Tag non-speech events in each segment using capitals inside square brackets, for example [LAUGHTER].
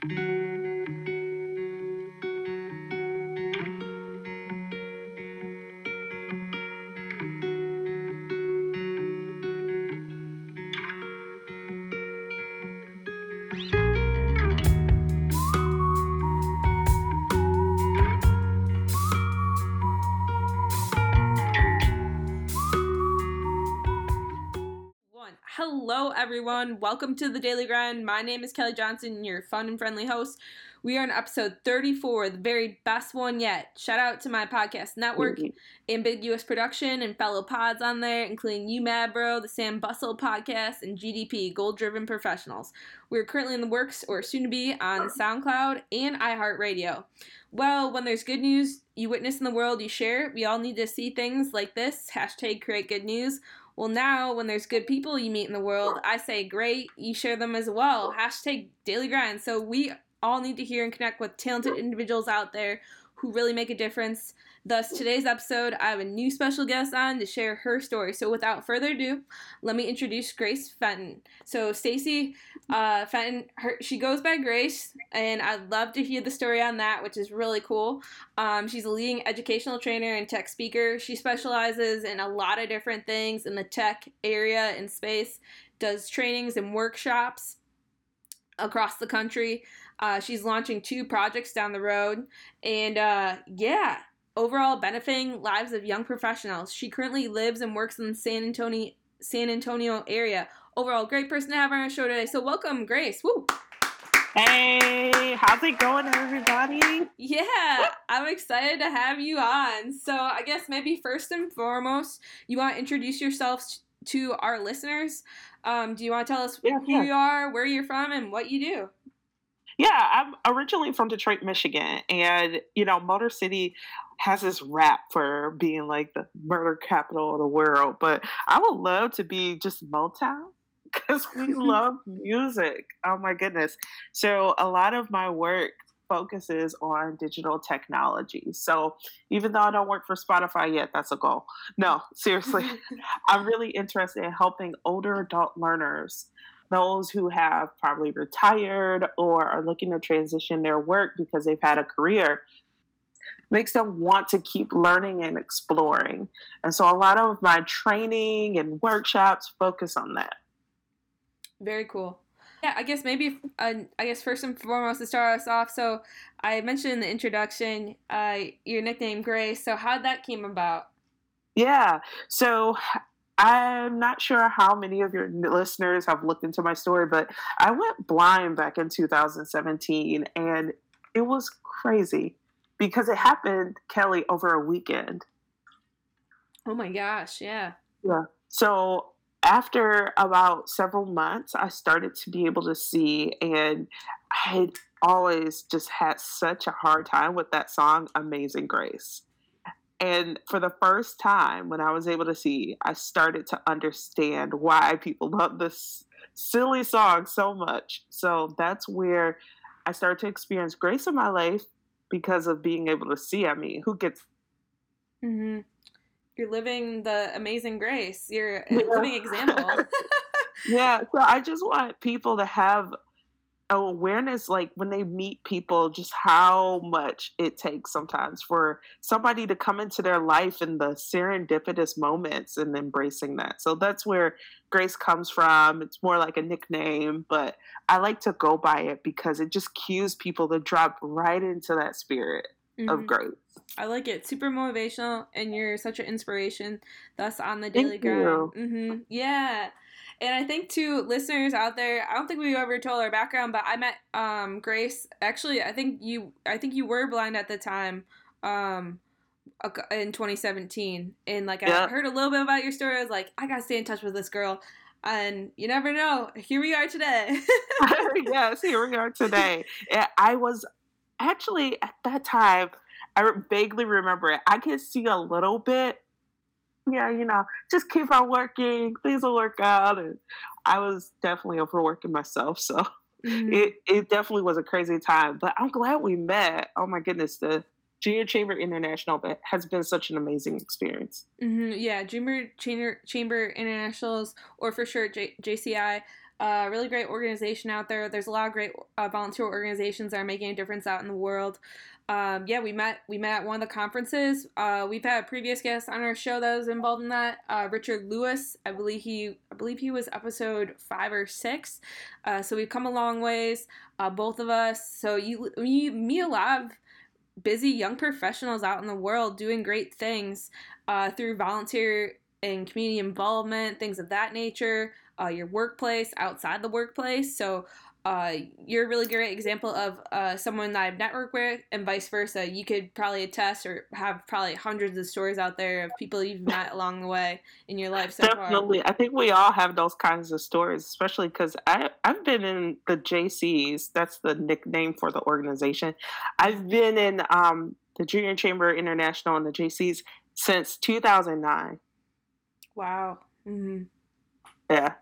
Hello, everyone. Welcome to the Daily Grind. My name is Kelly Johnson, your fun and friendly host. We are on episode 34, the very best one yet. Shout out to my podcast network, Ambiguous Production, and fellow pods on there, including You Mad Bro, the Sam Bustle podcast, and GDP, Goal Driven Professionals. We're currently in the works, or soon to be, on SoundCloud and iHeartRadio. Well, when there's good news you witness in the world, you share. We all need to see things like this. Hashtag create good news. Well, now when there's good people you meet in the world, I say great, you share them as well. Hashtag daily grind. So we all need to hear and connect with talented individuals out there who really make a difference. Thus, today's episode, I have a new special guest on to share her story. So, without further ado, let me introduce Grace Fenton. So, Stacey uh, Fenton, her, she goes by Grace, and I'd love to hear the story on that, which is really cool. Um, she's a leading educational trainer and tech speaker. She specializes in a lot of different things in the tech area and space, does trainings and workshops across the country. Uh, she's launching two projects down the road, and uh, yeah, overall benefiting lives of young professionals. She currently lives and works in the San Antonio San Antonio area. Overall, great person to have on our show today. So welcome, Grace. Woo! Hey, how's it going, everybody? Yeah, I'm excited to have you on. So I guess maybe first and foremost, you want to introduce yourself to our listeners. Um, do you want to tell us yeah, who yeah. you are, where you're from, and what you do? Yeah, I'm originally from Detroit, Michigan, and you know, Motor City has this rap for being like the murder capital of the world, but I would love to be just Motown [LAUGHS] because we [LAUGHS] love music. Oh my goodness. So a lot of my work focuses on digital technology. So even though I don't work for Spotify yet, that's a goal. No, seriously. [LAUGHS] I'm really interested in helping older adult learners those who have probably retired or are looking to transition their work because they've had a career makes them want to keep learning and exploring. And so a lot of my training and workshops focus on that. Very cool. Yeah, I guess maybe uh, I guess first and foremost to start us off. So I mentioned in the introduction uh, your nickname Grace. So how that came about? Yeah. So I'm not sure how many of your listeners have looked into my story, but I went blind back in 2017 and it was crazy because it happened, Kelly, over a weekend. Oh my gosh, yeah. Yeah. So after about several months, I started to be able to see, and I had always just had such a hard time with that song, Amazing Grace. And for the first time, when I was able to see, I started to understand why people [LAUGHS] love this silly song so much. So that's where I started to experience grace in my life because of being able to see. I mean, who gets. Mm-hmm. You're living the amazing grace. You're a yeah. living example. [LAUGHS] yeah. So I just want people to have awareness like when they meet people just how much it takes sometimes for somebody to come into their life in the serendipitous moments and embracing that so that's where grace comes from it's more like a nickname but i like to go by it because it just cues people to drop right into that spirit mm-hmm. of grace I like it. Super motivational, and you're such an inspiration. Thus, on the daily grind. Mm-hmm. Yeah. And I think to listeners out there, I don't think we ever told our background, but I met um, Grace. Actually, I think you, I think you were blind at the time, um, in 2017. And like yeah. I heard a little bit about your story. I was like, I gotta stay in touch with this girl. And you never know. Here we are today. [LAUGHS] yes, here we are today. I was actually at that time. I vaguely remember it. I could see a little bit yeah, you know, just keep on working, things will work out. And I was definitely overworking myself, so mm-hmm. it it definitely was a crazy time. But I'm glad we met. Oh my goodness, the Junior Chamber International has been such an amazing experience. Mm-hmm. Yeah, Junior Chamber Chamber Internationals, or for sure J- JCI. uh, really great organization out there. There's a lot of great uh, volunteer organizations that are making a difference out in the world. Um, yeah, we met we met at one of the conferences. Uh, we've had a previous guest on our show that was involved in that, uh, Richard Lewis. I believe he I believe he was episode five or six. Uh, so we've come a long ways, uh, both of us. So you you meet a lot of busy young professionals out in the world doing great things uh, through volunteer and community involvement, things of that nature, uh, your workplace, outside the workplace. So uh, you're a really great example of uh, someone that I've networked with, and vice versa. You could probably attest or have probably hundreds of stories out there of people you've met [LAUGHS] along the way in your life. So Definitely, far. I think we all have those kinds of stories, especially because I I've been in the Jaycees. That's the nickname for the organization. I've been in um, the Junior Chamber International and the Jaycees since 2009. Wow. Mm-hmm. Yeah.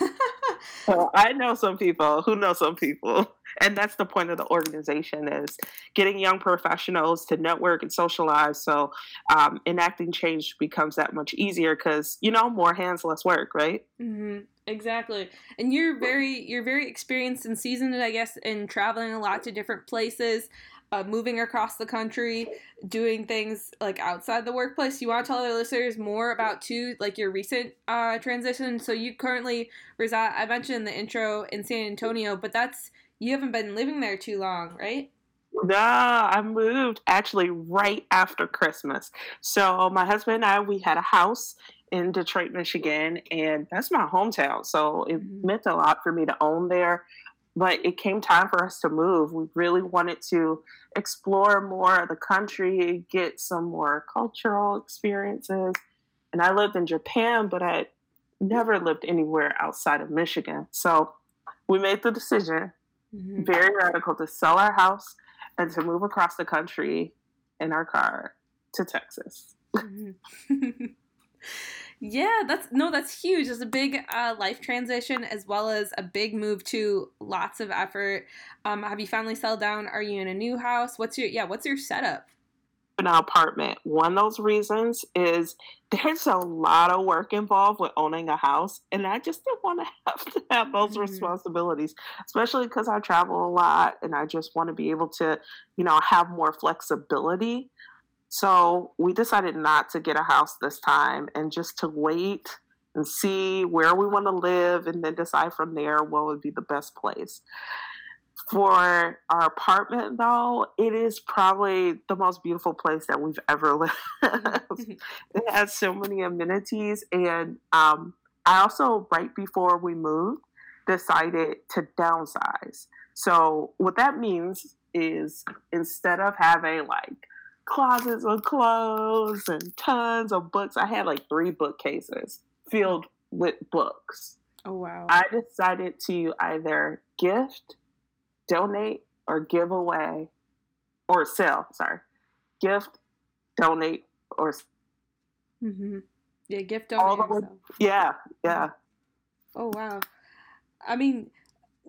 [LAUGHS] well, I know some people who know some people, and that's the point of the organization is getting young professionals to network and socialize. So um, enacting change becomes that much easier because you know more hands, less work, right? Mm-hmm. Exactly, and you're very you're very experienced and seasoned, I guess, in traveling a lot to different places uh, moving across the country, doing things like outside the workplace. You want to tell our listeners more about too, like your recent uh, transition. So you currently reside. I mentioned in the intro in San Antonio, but that's you haven't been living there too long, right? No, I moved actually right after Christmas. So my husband and I, we had a house in Detroit, Michigan, and that's my hometown. So it mm-hmm. meant a lot for me to own there but it came time for us to move. We really wanted to explore more of the country, get some more cultural experiences. And I lived in Japan, but I never lived anywhere outside of Michigan. So we made the decision, mm-hmm. very radical, to sell our house and to move across the country in our car to Texas. Mm-hmm. [LAUGHS] Yeah, that's no, that's huge. It's a big uh, life transition as well as a big move to lots of effort. Um, have you finally settled down? Are you in a new house? What's your yeah? What's your setup? An apartment. One of those reasons is there's a lot of work involved with owning a house, and I just didn't want to [LAUGHS] have to have those mm-hmm. responsibilities, especially because I travel a lot, and I just want to be able to, you know, have more flexibility so we decided not to get a house this time and just to wait and see where we want to live and then decide from there what would be the best place. For our apartment, though, it is probably the most beautiful place that we've ever [LAUGHS] lived. [LAUGHS] it has so many amenities. And um, I also, right before we moved, decided to downsize. So, what that means is instead of having like closets of clothes and tons of books. I had like three bookcases filled with books. Oh wow. I decided to either gift, donate, or give away or sell, sorry. Gift, donate, or mm-hmm. Yeah, gift donate. yeah, yeah. Oh wow. I mean,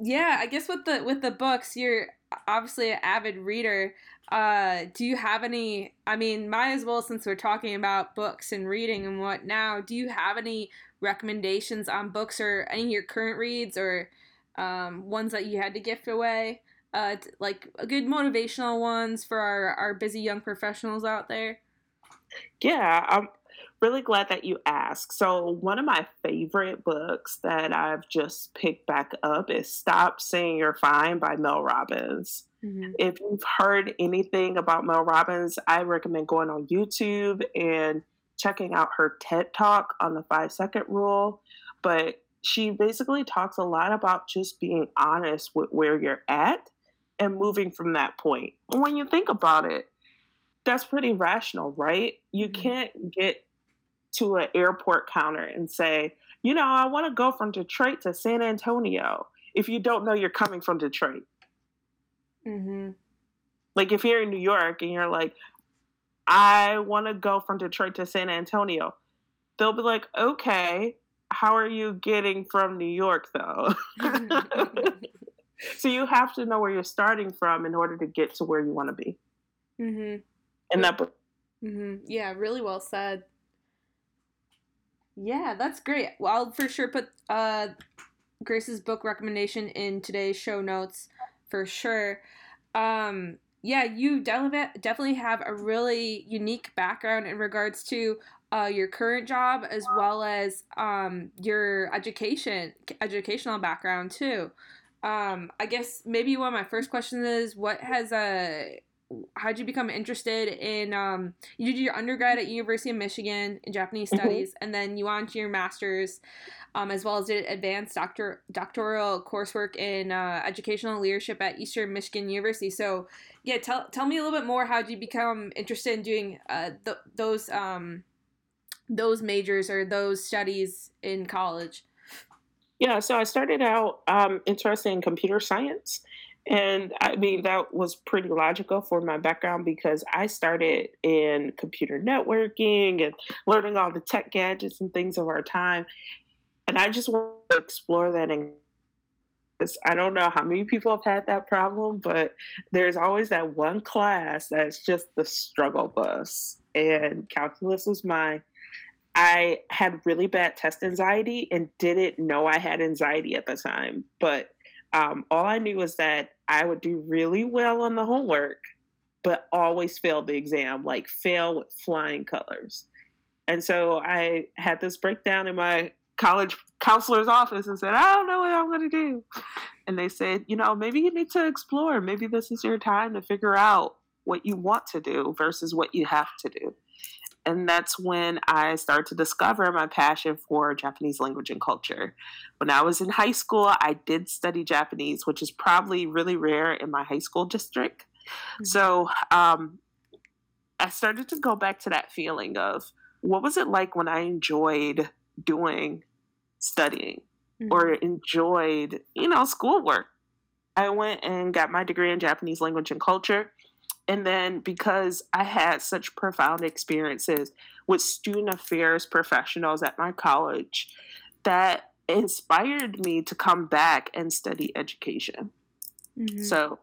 yeah, I guess with the with the books, you're obviously an avid reader. Uh, do you have any? I mean, might as well since we're talking about books and reading and what now. Do you have any recommendations on books or any of your current reads or um, ones that you had to gift away? Uh, like a good motivational ones for our, our busy young professionals out there. Yeah, um, really glad that you asked. So, one of my favorite books that I've just picked back up is Stop Saying You're Fine by Mel Robbins. Mm-hmm. If you've heard anything about Mel Robbins, I recommend going on YouTube and checking out her TED Talk on the five second rule. But she basically talks a lot about just being honest with where you're at and moving from that point. When you think about it, that's pretty rational, right? You mm-hmm. can't get to an airport counter and say, you know, I want to go from Detroit to San Antonio if you don't know you're coming from Detroit. Mm-hmm. Like if you're in New York and you're like, I want to go from Detroit to San Antonio, they'll be like, okay, how are you getting from New York though? [LAUGHS] so you have to know where you're starting from in order to get to where you want to be. Mm-hmm. And that. Mm-hmm. Yeah, really well said. Yeah, that's great. Well, I'll for sure put uh, Grace's book recommendation in today's show notes for sure. Um, yeah, you definitely have a really unique background in regards to uh, your current job as well as um, your education educational background too. Um, I guess maybe one of my first questions is what has a uh, how'd you become interested in um, you did your undergrad at University of Michigan in Japanese mm-hmm. studies and then you went to your master's um, as well as did advanced doctor doctoral coursework in uh, educational leadership at Eastern Michigan University. So, yeah, tell tell me a little bit more. How did you become interested in doing uh, th- those um, those majors or those studies in college? Yeah, so I started out um, interested in computer science. And I mean, that was pretty logical for my background because I started in computer networking and learning all the tech gadgets and things of our time and I just want to explore that and I don't know how many people have had that problem, but there's always that one class that's just the struggle bus. And calculus was mine. I had really bad test anxiety and didn't know I had anxiety at the time. But um, all I knew was that I would do really well on the homework, but always fail the exam, like fail with flying colors. And so I had this breakdown in my college counselor's office and said, I don't know what I'm going to do. And they said, you know, maybe you need to explore. Maybe this is your time to figure out what you want to do versus what you have to do. And that's when I started to discover my passion for Japanese language and culture. When I was in high school, I did study Japanese, which is probably really rare in my high school district. Mm-hmm. So um, I started to go back to that feeling of what was it like when I enjoyed doing studying mm-hmm. or enjoyed, you know, schoolwork. I went and got my degree in Japanese language and culture. And then because I had such profound experiences with student affairs professionals at my college, that inspired me to come back and study education. Mm-hmm. So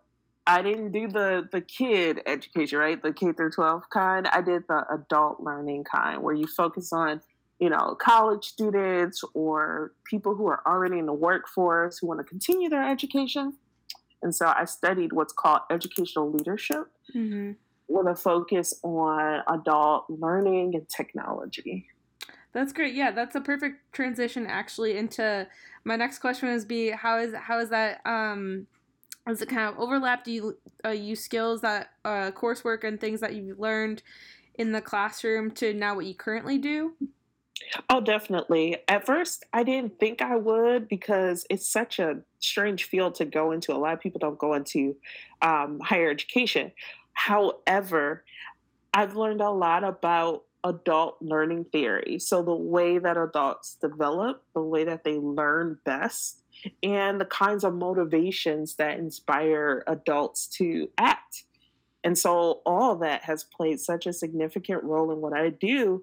I didn't do the the kid education, right? The K through 12 kind. I did the adult learning kind where you focus on you know, college students or people who are already in the workforce who want to continue their education. And so I studied what's called educational leadership mm-hmm. with a focus on adult learning and technology. That's great. Yeah, that's a perfect transition actually into my next question is be how is how is that um is it kind of overlap? Do you uh, use skills that uh, coursework and things that you've learned in the classroom to now what you currently do? Oh, definitely. At first, I didn't think I would because it's such a strange field to go into. A lot of people don't go into um, higher education. However, I've learned a lot about adult learning theory. So, the way that adults develop, the way that they learn best, and the kinds of motivations that inspire adults to act. And so, all that has played such a significant role in what I do.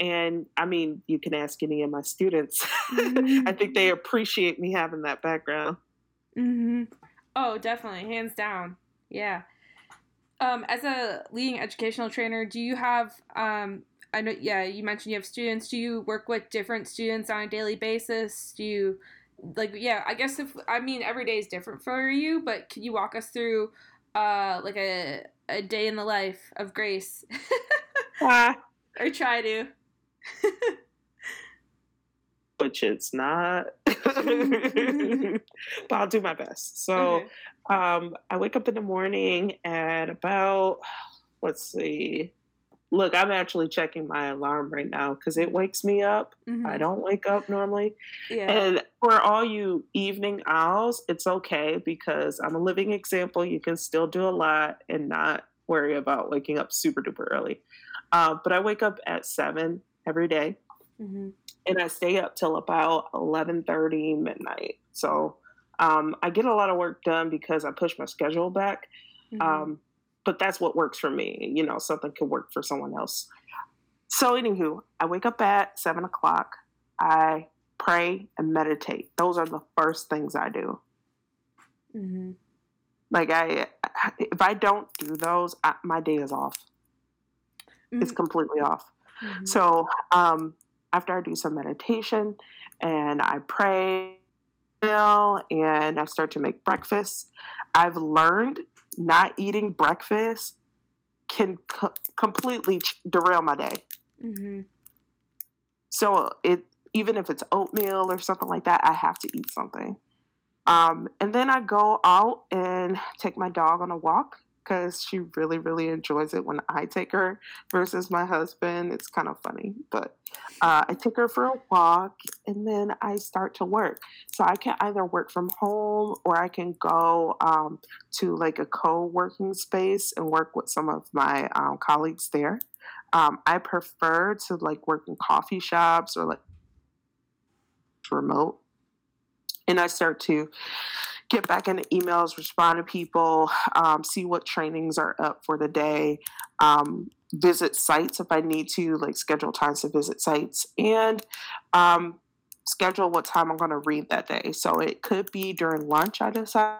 And I mean, you can ask any of my students. Mm-hmm. [LAUGHS] I think they appreciate me having that background. Mm-hmm. Oh, definitely, hands down. Yeah. Um, as a leading educational trainer, do you have? Um, I know, yeah, you mentioned you have students. Do you work with different students on a daily basis? Do you, like, yeah? I guess if I mean every day is different for you, but could you walk us through, uh, like a a day in the life of Grace? [LAUGHS] uh, or try to. [LAUGHS] Which it's not. [LAUGHS] but I'll do my best. So okay. um, I wake up in the morning at about, [SIGHS] let's see, look, I'm actually checking my alarm right now because it wakes me up. Mm-hmm. I don't wake up normally. Yeah. And for all you evening owls, it's okay because I'm a living example. You can still do a lot and not worry about waking up super duper early. Uh, but I wake up at seven every day. Mm-hmm. and I stay up till about eleven thirty midnight. So um, I get a lot of work done because I push my schedule back. Mm-hmm. Um, but that's what works for me. You know, something could work for someone else. So, anywho, I wake up at seven o'clock. I pray and meditate. Those are the first things I do. Mm-hmm. Like I, if I don't do those, I, my day is off. Mm-hmm. It's completely off. Mm-hmm. So um, after I do some meditation and I pray, and I start to make breakfast. I've learned not eating breakfast can co- completely derail my day. Mm-hmm. So it even if it's oatmeal or something like that, I have to eat something. Um, and then I go out and take my dog on a walk because she really, really enjoys it when I take her versus my husband. It's kind of funny, but uh, I take her for a walk and then I start to work. So I can either work from home or I can go um, to like a co working space and work with some of my um, colleagues there. Um, I prefer to like work in coffee shops or like remote. And I start to get back into emails, respond to people, um, see what trainings are up for the day, um, visit sites if I need to, like schedule times to visit sites, and um, schedule what time I'm going to read that day. So it could be during lunch, I decide.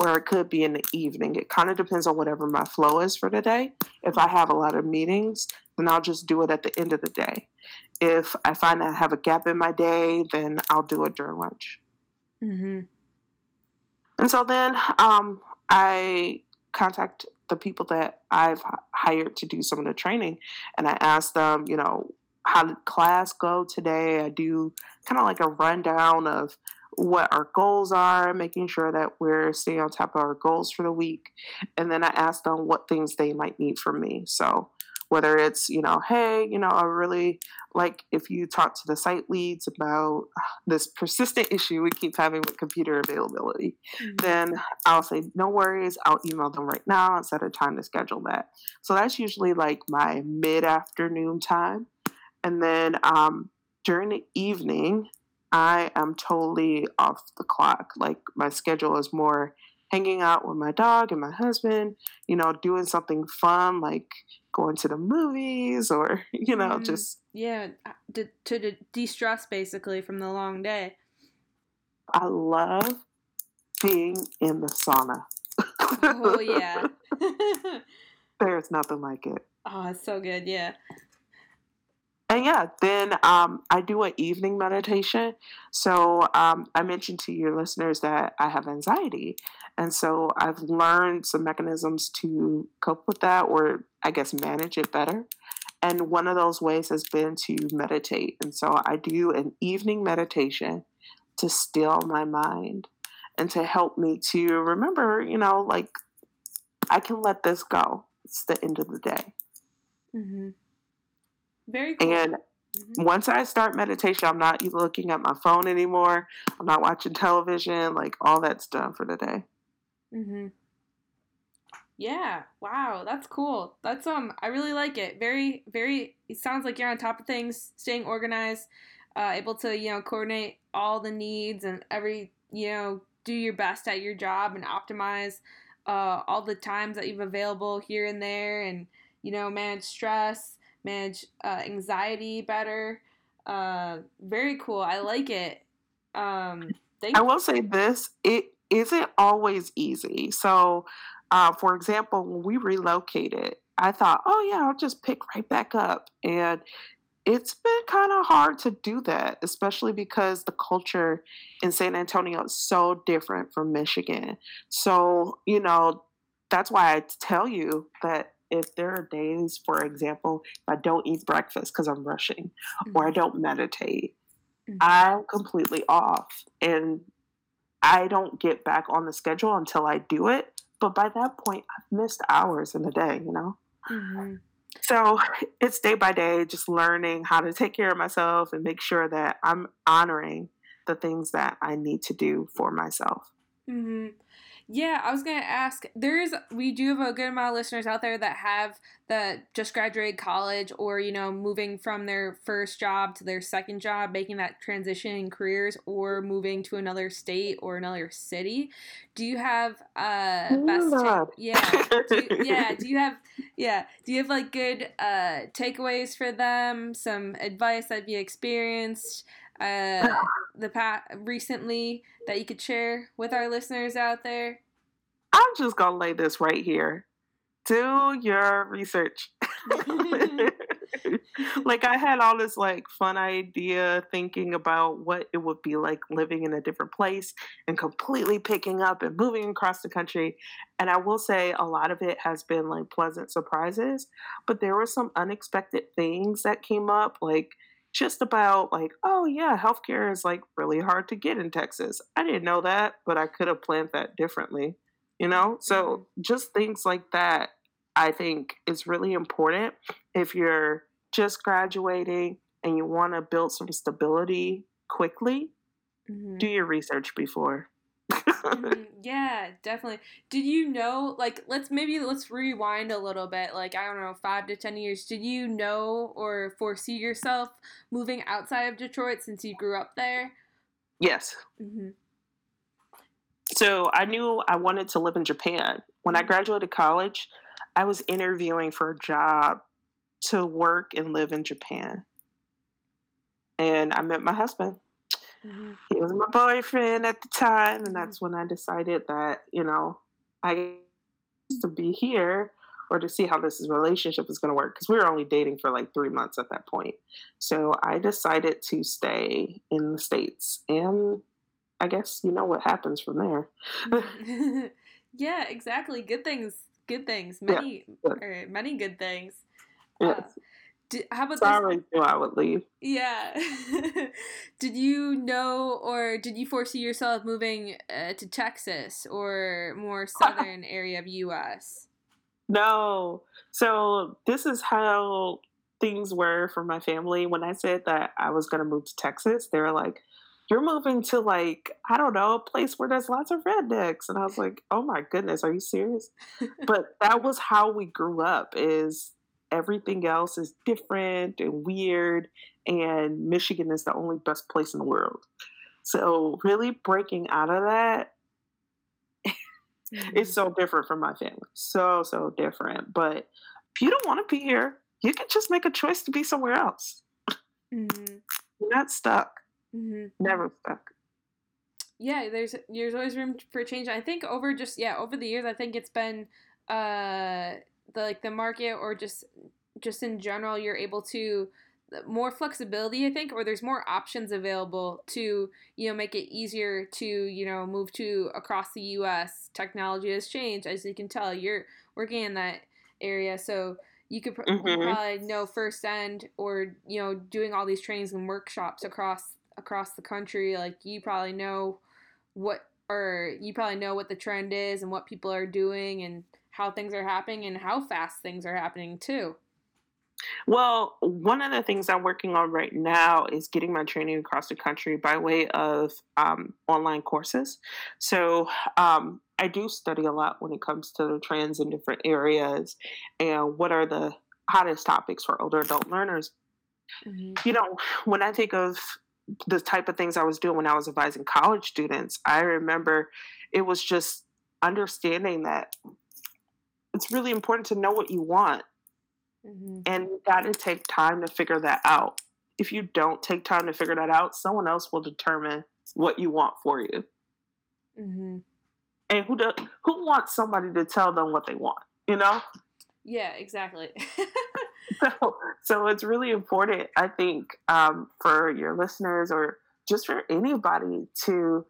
Or it could be in the evening. It kind of depends on whatever my flow is for the day. If I have a lot of meetings, then I'll just do it at the end of the day. If I find I have a gap in my day, then I'll do it during lunch. Mm-hmm. And so then um, I contact the people that I've hired to do some of the training, and I ask them, you know, how did class go today? I do kind of like a rundown of what our goals are, making sure that we're staying on top of our goals for the week. And then I ask them what things they might need from me. So whether it's you know hey you know i really like if you talk to the site leads about [SIGHS] this persistent issue we keep having with computer availability mm-hmm. then i'll say no worries i'll email them right now and set a time to schedule that so that's usually like my mid-afternoon time and then um, during the evening i am totally off the clock like my schedule is more hanging out with my dog and my husband you know doing something fun like going to the movies or [LAUGHS] you know mm, just yeah to, to de-stress basically from the long day. I love being in the sauna. Oh yeah. [LAUGHS] There's nothing like it. [LAUGHS] Oh it's so good yeah and yeah, then um, I do an evening meditation. So um, I mentioned to your listeners that I have anxiety. And so I've learned some mechanisms to cope with that or I guess manage it better. And one of those ways has been to meditate. And so I do an evening meditation to still my mind and to help me to remember, you know, like I can let this go. It's the end of the day. Mm-hmm. Very cool. And mm-hmm. once I start meditation, I'm not even looking at my phone anymore. I'm not watching television. Like all that's done for the day. Mm-hmm. Yeah. Wow. That's cool. That's um. I really like it. Very, very. It sounds like you're on top of things, staying organized, uh, able to you know coordinate all the needs and every you know do your best at your job and optimize uh, all the times that you've available here and there, and you know manage stress, manage uh, anxiety better. Uh, very cool. I like it. Um, I will say this: it isn't always easy. So, uh, for example, when we relocated, I thought, oh, yeah, I'll just pick right back up. And it's been kind of hard to do that, especially because the culture in San Antonio is so different from Michigan. So, you know, that's why I tell you that if there are days, for example, if I don't eat breakfast because I'm rushing mm-hmm. or I don't meditate, mm-hmm. I'm completely off. And I don't get back on the schedule until I do it. But by that point, I've missed hours in the day, you know? Mm-hmm. So it's day by day, just learning how to take care of myself and make sure that I'm honoring the things that I need to do for myself. Mm-hmm. Yeah, I was gonna ask. There's we do have a good amount of listeners out there that have that just graduated college or you know moving from their first job to their second job, making that transition in careers or moving to another state or another city. Do you have uh best ta- [LAUGHS] yeah do you, yeah do you have yeah do you have like good uh takeaways for them? Some advice that you experienced uh, the past recently that you could share with our listeners out there? I'm just gonna lay this right here. Do your research. [LAUGHS] like I had all this like fun idea thinking about what it would be like living in a different place and completely picking up and moving across the country. And I will say a lot of it has been like pleasant surprises, but there were some unexpected things that came up like just about like, oh yeah, healthcare is like really hard to get in Texas. I didn't know that, but I could have planned that differently, you know? So mm-hmm. just things like that I think is really important if you're just graduating and you want to build some stability quickly. Mm-hmm. Do your research before. Mm-hmm. [LAUGHS] Yeah, definitely. Did you know like let's maybe let's rewind a little bit, like I don't know, 5 to 10 years. Did you know or foresee yourself moving outside of Detroit since you grew up there? Yes. Mm-hmm. So I knew I wanted to live in Japan. When I mm-hmm. graduated college, I was interviewing for a job to work and live in Japan. And I met my husband. Mm-hmm. He was my boyfriend at the time, and mm-hmm. that's when I decided that, you know, I used to be here or to see how this relationship is going to work because we were only dating for like three months at that point. So I decided to stay in the States. And I guess you know what happens from there. [LAUGHS] yeah, exactly. Good things good things. Many yeah. or many good things. Yes. Uh, did, how about Sorry, this? knew I would leave. Yeah. [LAUGHS] did you know, or did you foresee yourself moving uh, to Texas or more [LAUGHS] southern area of U.S.? No. So this is how things were for my family. When I said that I was going to move to Texas, they were like, you're moving to like I don't know a place where there's lots of rednecks, and I was like, oh my goodness, are you serious? [LAUGHS] but that was how we grew up. Is everything else is different and weird, and Michigan is the only best place in the world. So really breaking out of that mm-hmm. is so different from my family. So so different. But if you don't want to be here, you can just make a choice to be somewhere else. Mm-hmm. You're not stuck. Mm-hmm. Never stuck. Yeah, there's there's always room for change. I think over just yeah over the years, I think it's been uh the like the market or just just in general, you're able to more flexibility i think or there's more options available to you know make it easier to you know move to across the us technology has changed as you can tell. You're working in that area so you could mm-hmm. probably know firsthand or you know doing all these trainings and workshops across across the country, like you probably know what or you probably know what the trend is and what people are doing and how things are happening and how fast things are happening too. Well, one of the things I'm working on right now is getting my training across the country by way of um, online courses. So um, I do study a lot when it comes to the trends in different areas and what are the hottest topics for older adult learners. Mm-hmm. You know, when I think of the type of things I was doing when I was advising college students, I remember it was just understanding that it's really important to know what you want. Mm-hmm. And you got to take time to figure that out. If you don't take time to figure that out, someone else will determine what you want for you. Mm-hmm. And who do, who wants somebody to tell them what they want? You know? Yeah, exactly. so, [LAUGHS] [LAUGHS] so it's really important, I think, um, for your listeners or just for anybody to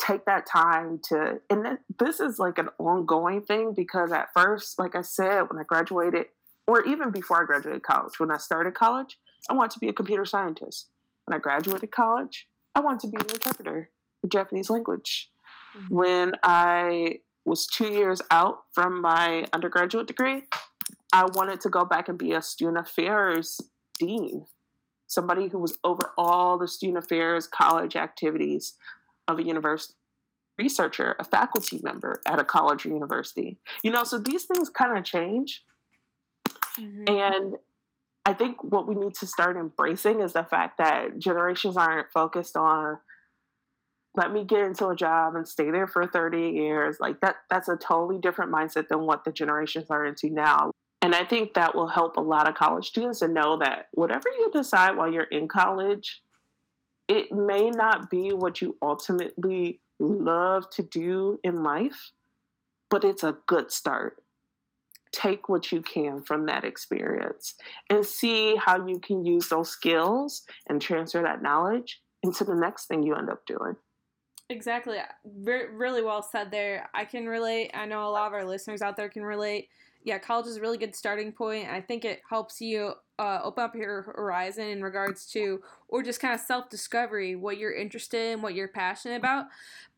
take that time to, and this is like an ongoing thing because at first, like I said, when I graduated, or even before I graduated college, when I started college, I wanted to be a computer scientist. When I graduated college, I wanted to be an interpreter for Japanese language. Mm-hmm. When I was two years out from my undergraduate degree, I wanted to go back and be a student affairs dean, somebody who was over all the student affairs college activities of a university researcher, a faculty member at a college or university. You know, so these things kind of change. Mm-hmm. And I think what we need to start embracing is the fact that generations aren't focused on let me get into a job and stay there for 30 years. Like that that's a totally different mindset than what the generations are into now. And I think that will help a lot of college students to know that whatever you decide while you're in college, it may not be what you ultimately love to do in life, but it's a good start. take what you can from that experience and see how you can use those skills and transfer that knowledge into the next thing you end up doing. Exactly. Re- really well said there. I can relate. I know a lot of our listeners out there can relate. Yeah, college is a really good starting point. I think it helps you uh, open up your horizon in regards to, or just kind of self discovery, what you're interested in, what you're passionate about.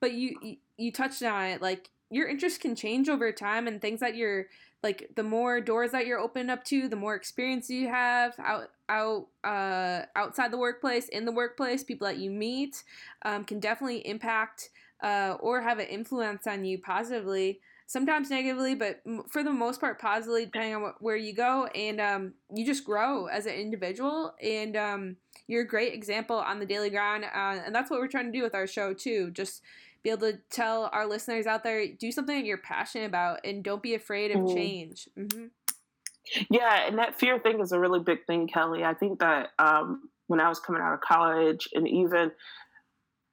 But you, you touched on it, like your interests can change over time, and things that you're like the more doors that you're open up to, the more experience you have out out uh, outside the workplace, in the workplace, people that you meet um, can definitely impact uh, or have an influence on you positively. Sometimes negatively, but for the most part positively, depending on what, where you go, and um, you just grow as an individual. And um, you're a great example on the daily grind, uh, and that's what we're trying to do with our show too. Just be able to tell our listeners out there do something that you're passionate about and don't be afraid of mm-hmm. change mm-hmm. yeah and that fear thing is a really big thing kelly i think that um, when i was coming out of college and even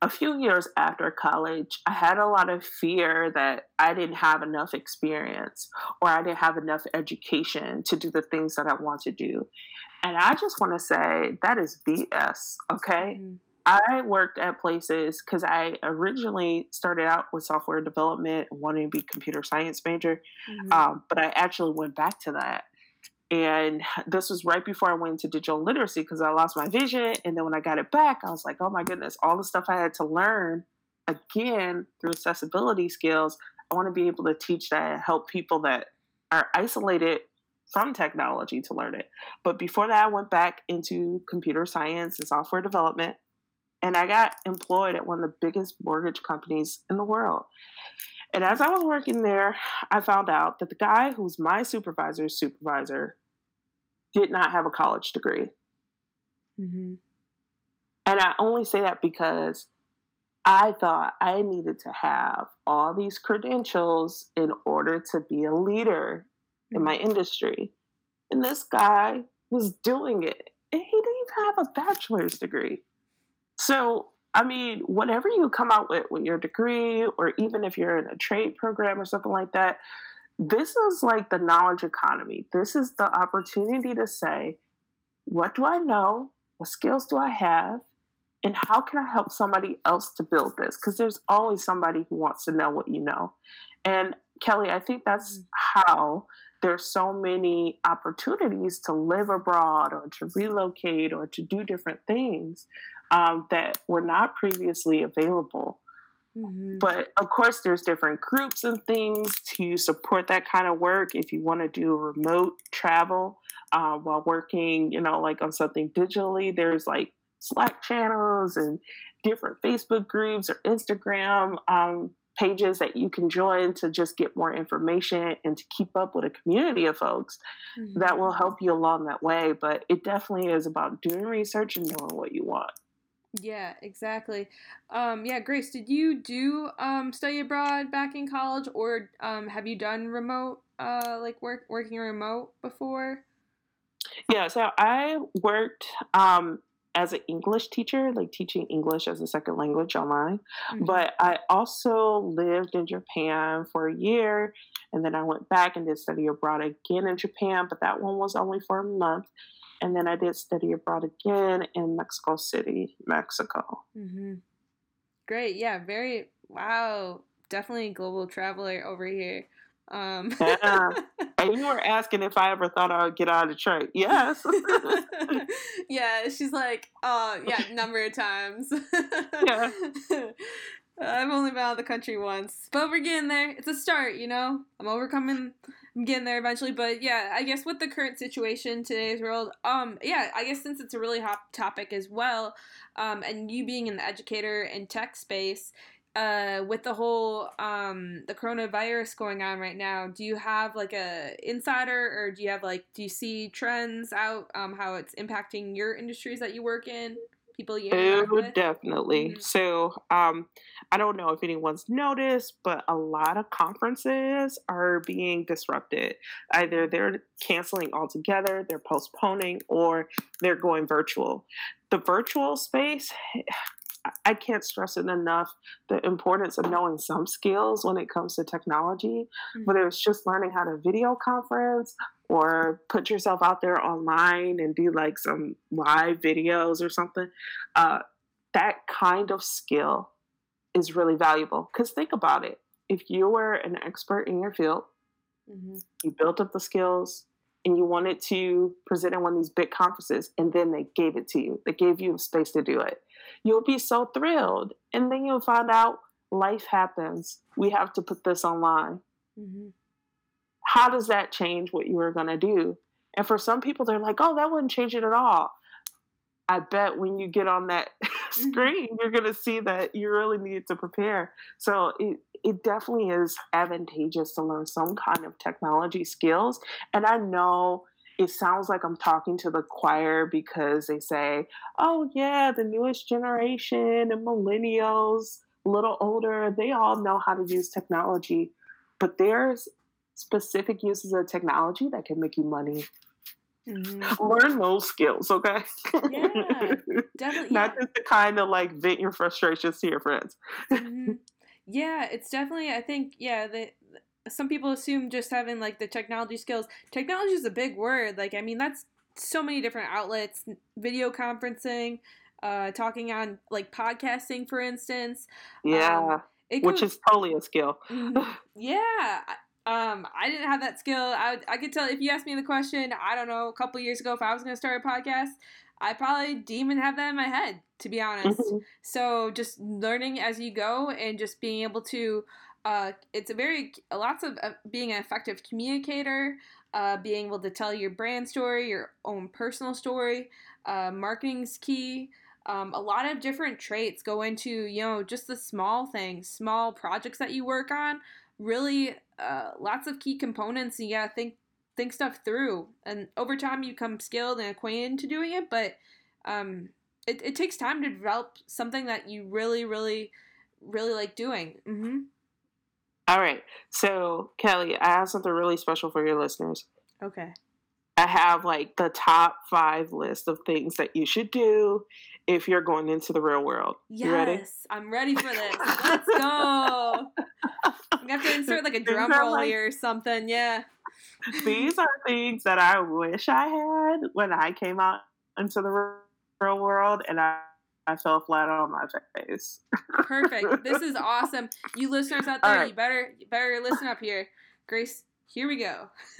a few years after college, I had a lot of fear that I didn't have enough experience or I didn't have enough education to do the things that I want to do. And I just want to say that is BS, okay? Mm-hmm. I worked at places because I originally started out with software development and wanted to be computer science major, mm-hmm. um, but I actually went back to that. And this was right before I went into digital literacy because I lost my vision. And then when I got it back, I was like, oh my goodness, all the stuff I had to learn again through accessibility skills. I want to be able to teach that and help people that are isolated from technology to learn it. But before that, I went back into computer science and software development and I got employed at one of the biggest mortgage companies in the world. And as I was working there, I found out that the guy who's my supervisor's supervisor did not have a college degree. Mm-hmm. And I only say that because I thought I needed to have all these credentials in order to be a leader in my mm-hmm. industry. And this guy was doing it. And he didn't even have a bachelor's degree. So, I mean, whatever you come out with with your degree, or even if you're in a trade program or something like that, this is like the knowledge economy. This is the opportunity to say, what do I know? What skills do I have? And how can I help somebody else to build this? Because there's always somebody who wants to know what you know. And Kelly, I think that's mm-hmm. how there's so many opportunities to live abroad or to relocate or to do different things um, that were not previously available. Mm-hmm. But of course, there's different groups and things to support that kind of work. If you want to do remote travel uh, while working, you know, like on something digitally, there's like Slack channels and different Facebook groups or Instagram um, pages that you can join to just get more information and to keep up with a community of folks mm-hmm. that will help you along that way. But it definitely is about doing research and knowing what you want. Yeah, exactly. Um, yeah, Grace, did you do um, study abroad back in college, or um, have you done remote, uh, like work working remote before? Yeah, so I worked um, as an English teacher, like teaching English as a second language online. Mm-hmm. But I also lived in Japan for a year, and then I went back and did study abroad again in Japan, but that one was only for a month. And then I did study abroad again in Mexico City, Mexico. Mm-hmm. Great. Yeah. Very, wow. Definitely global traveler over here. Um. yeah. And [LAUGHS] you were asking if I ever thought I would get out of Detroit. Yes. [LAUGHS] yeah. She's like, oh, yeah, number of times. yeah. [LAUGHS] I've only been out of the country once, but we're getting there. It's a start, you know. I'm overcoming. I'm getting there eventually, but yeah, I guess with the current situation today's world, um, yeah, I guess since it's a really hot topic as well, um, and you being an educator in tech space, uh, with the whole um the coronavirus going on right now, do you have like a insider, or do you have like do you see trends out um how it's impacting your industries that you work in? People you oh definitely mm-hmm. so um i don't know if anyone's noticed but a lot of conferences are being disrupted either they're canceling altogether they're postponing or they're going virtual the virtual space [SIGHS] I can't stress it enough the importance of knowing some skills when it comes to technology, mm-hmm. whether it's just learning how to video conference or put yourself out there online and do like some live videos or something. Uh, that kind of skill is really valuable. Because think about it if you were an expert in your field, mm-hmm. you built up the skills, and you wanted to present in one of these big conferences, and then they gave it to you, they gave you a space to do it, you'll be so thrilled. And then you'll find out life happens. We have to put this online. Mm-hmm. How does that change what you were going to do? And for some people, they're like, oh, that wouldn't change it at all. I bet when you get on that [LAUGHS] mm-hmm. screen, you're going to see that you really need to prepare. So it, it definitely is advantageous to learn some kind of technology skills. And I know it sounds like I'm talking to the choir because they say, oh, yeah, the newest generation and millennials, a little older, they all know how to use technology. But there's specific uses of technology that can make you money Mm-hmm. Learn those skills, okay? Yeah, definitely. [LAUGHS] Not yeah. just to kind of like vent your frustrations to your friends. mm-hmm. [LAUGHS] Yeah, it's definitely. I think yeah. The, some people assume just having like the technology skills. Technology is a big word. Like I mean, that's so many different outlets. Video conferencing, uh, talking on like podcasting, for instance. Yeah. Um, which is totally a skill. Mm-hmm. [LAUGHS] yeah, um, I didn't have that skill. I, I could tell if you asked me the question, I don't know, a couple years ago, if I was going to start a podcast, I probably didn't even have that in my head, to be honest. Mm-hmm. So just learning as you go and just being able to, uh, it's a very, lots of uh, being an effective communicator, uh, being able to tell your brand story, your own personal story. Uh, marketing's key. Um, a lot of different traits go into, you know, just the small things, small projects that you work on really uh, lots of key components and you gotta think think stuff through and over time you become skilled and acquainted to doing it but um, it, it takes time to develop something that you really really really like doing mm-hmm. All right so kelly i have something really special for your listeners okay i have like the top five list of things that you should do if you're going into the real world. Yes, ready? I'm ready for this. Let's go. [LAUGHS] We have to [LAUGHS] insert like a drum roll like, here or something. Yeah. These are things that I wish I had when I came out into the real world, and I. I fell flat on my face. Perfect. This is awesome. You listeners out there, right. you better you better listen up here. Grace, here we go. [LAUGHS]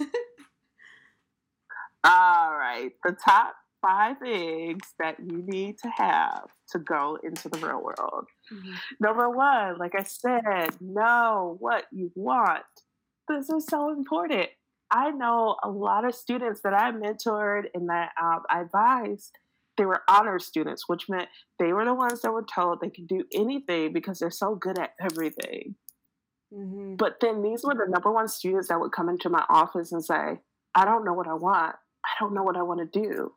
All right. The top five things that you need to have to go into the real world. Mm-hmm. Number one, like I said, know what you want. This is so important. I know a lot of students that I mentored and that um, I advised, they were honor students, which meant they were the ones that were told they could do anything because they're so good at everything. Mm-hmm. But then these were the number one students that would come into my office and say, I don't know what I want. I don't know what I want to do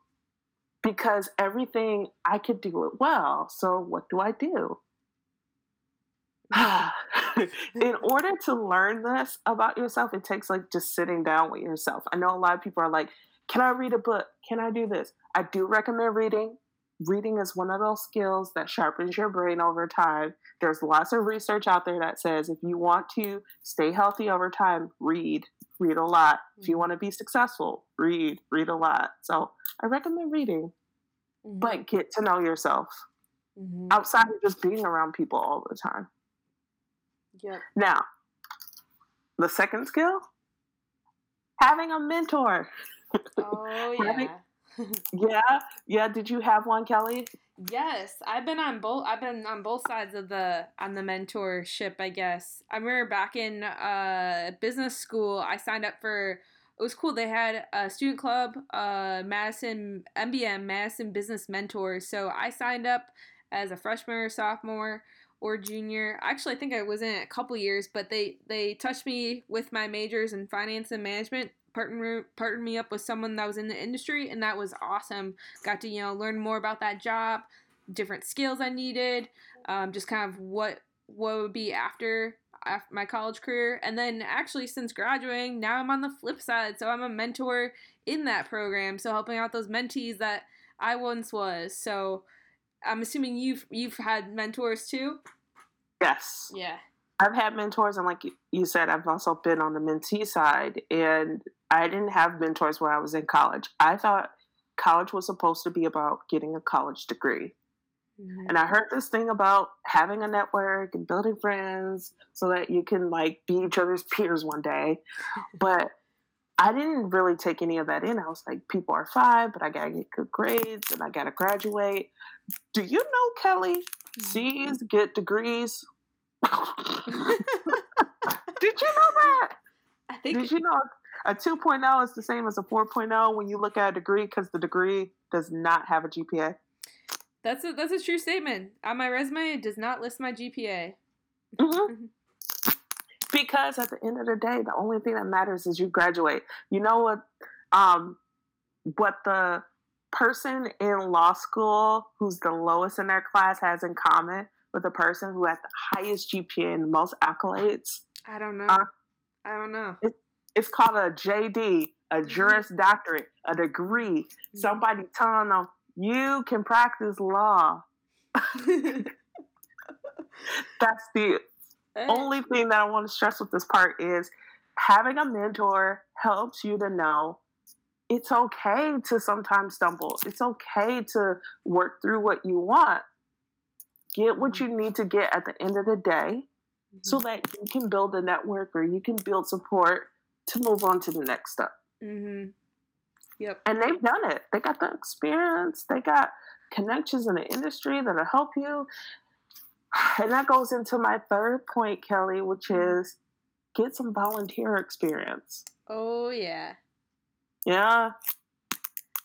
because everything I could do it well. So what do I do? [SIGHS] [LAUGHS] in order to learn this about yourself, it takes like just sitting down with yourself. I know a lot of people are like, Can I read a book? Can I do this? I do recommend reading. Reading is one of those skills that sharpens your brain over time. There's lots of research out there that says if you want to stay healthy over time, read read a lot. If you mm-hmm. want to be successful, read, read a lot. So I recommend reading, mm-hmm. but get to know yourself mm-hmm. outside of just being around people all the time. Yeah. Now, the second skill, having a mentor. [LAUGHS] Oh yeah. having, yeah, yeah. Did you have one, Kelly? Yes, I've been on both. I've been on both sides of the on the mentorship. I guess I remember back in uh, business school, I signed up for. It was cool. They had a student club, uh, Madison MBM, Madison Business Mentors. So I signed up as a freshman or sophomore or junior. Actually, I think I was in a couple years, but they they touched me with my majors in finance and management partner partnered me up with someone that was in the industry and that was awesome got to you know learn more about that job different skills i needed um, just kind of what what would be after after my college career and then actually since graduating now i'm on the flip side so i'm a mentor in that program so helping out those mentees that i once was so I'm assuming you've you've had mentors too. Yes. Yeah. I've had mentors, and like you said, I've also been on the mentee side. And I didn't have mentors when I was in college. I thought college was supposed to be about getting a college degree. Mm-hmm. And I heard this thing about having a network and building friends so that you can like be each other's peers one day. but I didn't really take any of that in. I was like, people are fine, but I gotta get good grades and I gotta graduate. Do you know, Kelly? Mm-hmm. C's get degrees. Did you know that? I think. Did you know a 2.0 is the same as a 4.0 when you look at a degree because the degree does not have a GPA? That's a that's a true statement. On my resume, it does not list my GPA. Mm-hmm. because at the end of the day, the only thing that matters is you graduate. You know what? Um, what the person in law school who's the lowest in their class has in common with the person who has the highest GPA and the most accolades? I don't know. Uh, I don't know. It, it's called a JD, a mm-hmm. Juris Doctorate, a degree. Mm-hmm. Somebody telling them you can practice law. [LAUGHS] That's the only thing that I want to stress with this part is having a mentor helps you to know it's okay to sometimes stumble. It's okay to work through what you want. Get what mm-hmm. you need to get at the end of the day mm-hmm. so that you can build a network or you can build support to move on to the next step. Mm-hmm. Yep. And they've done it. They got the experience. They got connections in the industry that'll help you. [SIGHS] And that goes into my third point, Kelly, which mm-hmm. is get some volunteer experience. Oh, yeah. Yeah.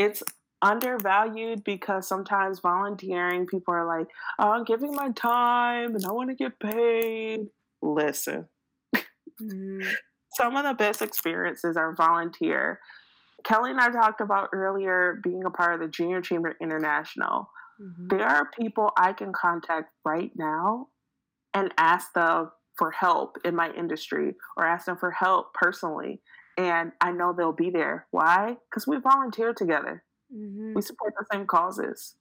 It's undervalued because sometimes volunteering, people are like, oh, I'm giving my time and I want to get paid. Listen. Mm-hmm. Some of the best experiences are volunteer. Kelly and I talked about earlier being a part of the Junior Chamber International. Mm-hmm. There are people I can contact right now and ask them for help in my industry or ask them for help personally. And I know they'll be there. Why? Because we volunteer together. Mm-hmm. We support the same causes.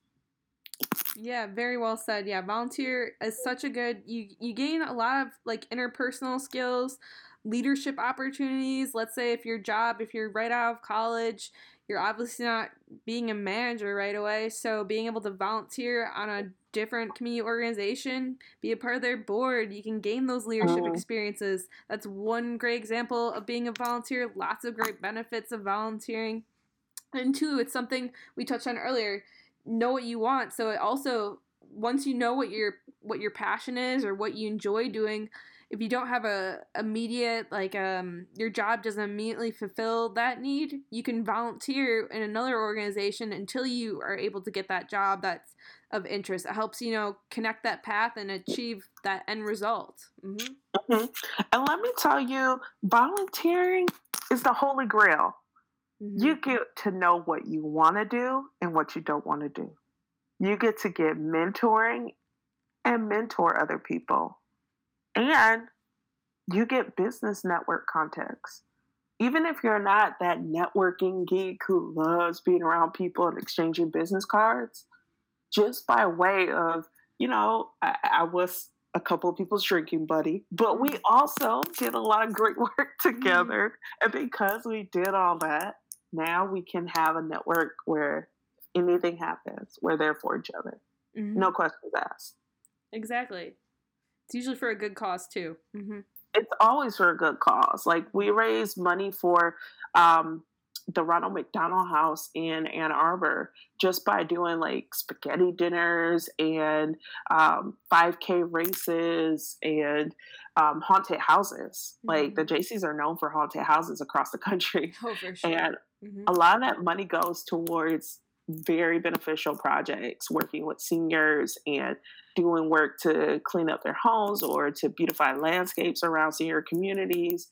Yeah, very well said. Yeah, volunteer is such a good you you gain a lot of like interpersonal skills, leadership opportunities. Let's say if your job, if you're right out of college, you're obviously not being a manager right away. So being able to volunteer on a different community organization, be a part of their board, you can gain those leadership oh. experiences. That's one great example of being a volunteer. Lots of great benefits of volunteering. And two, it's something we touched on earlier. Know what you want. So it also once you know what your what your passion is or what you enjoy doing, if you don't have a immediate like um your job doesn't immediately fulfill that need you can volunteer in another organization until you are able to get that job that's of interest it helps you know connect that path and achieve that end result mm-hmm. Mm-hmm. and let me tell you volunteering is the holy grail mm-hmm. you get to know what you want to do and what you don't want to do you get to get mentoring and mentor other people and you get business network contacts. Even if you're not that networking geek who loves being around people and exchanging business cards, just by way of, you know, I, I was a couple of people's drinking buddy, but we also did a lot of great [LAUGHS] work mm-hmm. together. And because we did all that, now we can have a network where anything happens, we're there for each other. Mm-hmm. No questions asked. Exactly. It's usually for a good cause too. Mm-hmm. It's always for a good cause. Like we raise money for um, the Ronald McDonald House in Ann Arbor just by doing like spaghetti dinners and um, 5K races and um, haunted houses. Mm-hmm. Like the mm-hmm. Are known for haunted houses across the country. Oh, for [LAUGHS] sure. And mm-hmm. a lot of that money goes towards very beneficial projects working with seniors and doing work to clean up their homes or to beautify landscapes around senior communities,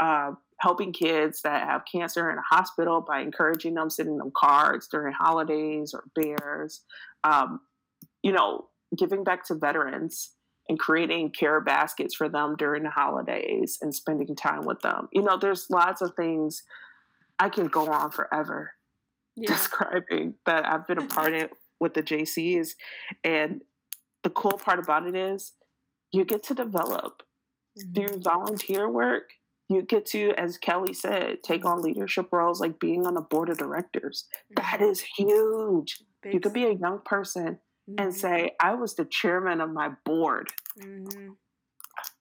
uh, helping kids that have cancer in a hospital by encouraging them, sending them cards during holidays or bears, um, you know, giving back to veterans and creating care baskets for them during the holidays and spending time with them. You know, there's lots of things I can go on forever yeah. describing that I've been a part of with the Jaycees. And the cool part about it is you get to develop mm-hmm. through volunteer work. You get to, as Kelly said, take on leadership roles like being on a board of directors. Mm-hmm. That is huge. Big you could be a young person mm-hmm. and say, I was the chairman of my board. Mm-hmm.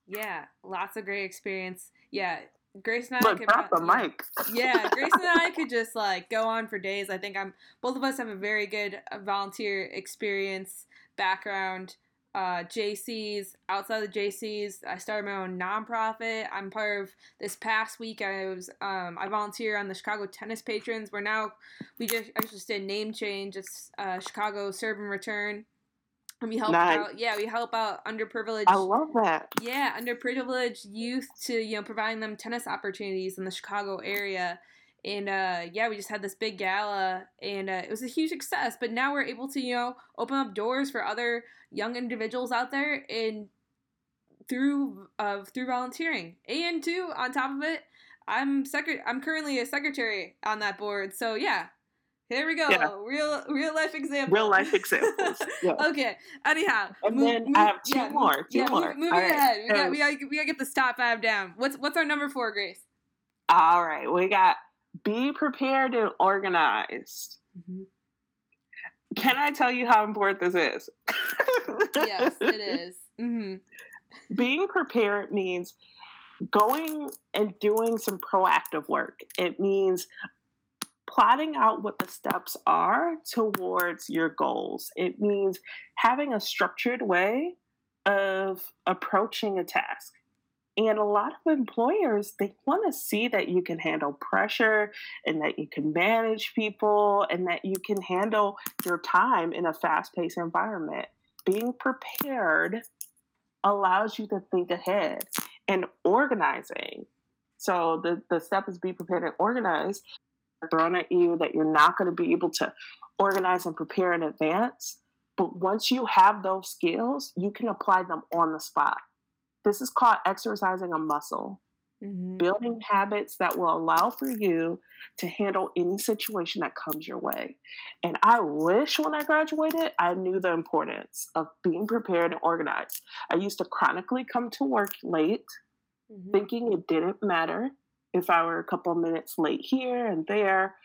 Yeah, lots of great experience. Yeah, Grace and I could drop the mic. yeah, Grace and I could [LAUGHS] just like go on for days. I think I'm both of us have a very good uh, volunteer experience background. Uh, Jaycees outside the Jaycees, I started my own nonprofit. I'm part of this past week. I was um, I volunteer on the Chicago Tennis Patrons. We're now we just I just did name change. It's uh, Chicago Serve and Return. And we help nice. out, yeah, we help out underprivileged. I love that. Yeah, underprivileged youth to you know providing them tennis opportunities in the Chicago area, and uh, yeah, we just had this big gala, and uh, it was a huge success. But now we're able to you know open up doors for other young individuals out there, and through uh, through volunteering, and too on top of it, I'm secret. I'm currently a secretary on that board, so yeah, here we go. Yeah. Real real life examples. Real life examples. [LAUGHS] Yeah. okay. Anyhow. And move, then move, I have two yeah, more. Two yeah, more. Moving right. ahead. We got, we got we got to get this top five down. What's what's our number four, Grace? All right. We got be prepared and organized. Mm-hmm. Can I tell you how important this is? yes, [LAUGHS] it is. Mm-hmm. Being prepared means going and doing some proactive work. It means plotting out what the steps are towards your goals. It means having a structured way of approaching a task. And a lot of employers, they want to see that you can handle pressure and that you can manage people and that you can handle your time in a fast paced environment. Being prepared allows you to think ahead and organizing. So the, the step is be prepared and organize thrown at you that you're not going to be able to organize and prepare in advance. But once you have those skills, you can apply them on the spot. This is called exercising a muscle, mm-hmm. building habits that will allow for you to handle any situation that comes your way. And I wish when I graduated, I knew the importance of being prepared and organized. I used to chronically come to work late, mm-hmm. thinking it didn't matter if I were a couple minutes late here and there,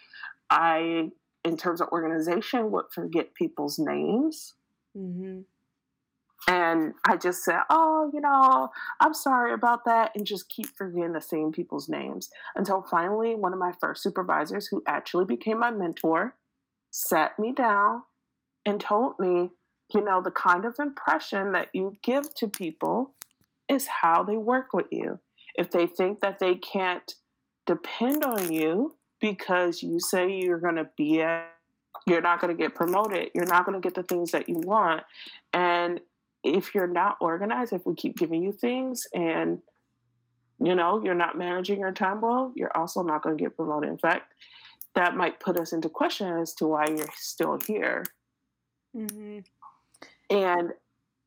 I, in terms of organization, would forget people's names. Mm-hmm. And I just said, oh, you know, I'm sorry about that, and just keep forgetting the same people's names until finally one of my first supervisors, who actually became my mentor, sat me down and told me, you know, the kind of impression that you give to people is how they work with you. If they think that they can't depend on you because you say you're going to be at, you're not going to get promoted, you're not going to get the things that you want. And if you're not organized, if we keep giving you things and you know, you're not managing your time well, you're also not going to get promoted. In fact, that might put us into question as to why you're still here. Mm-hmm. And,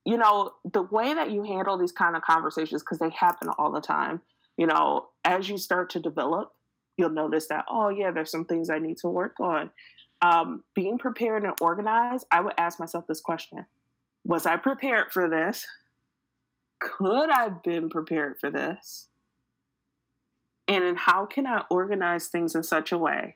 you know, the way that you handle these kind of conversations, because they happen all the time, you know, as you start to develop, you'll notice that, oh, yeah, there's some things I need to work on. Um, being prepared and organized, I would ask myself this question Was I prepared for this? Could I have been prepared for this? And then how can I organize things in such a way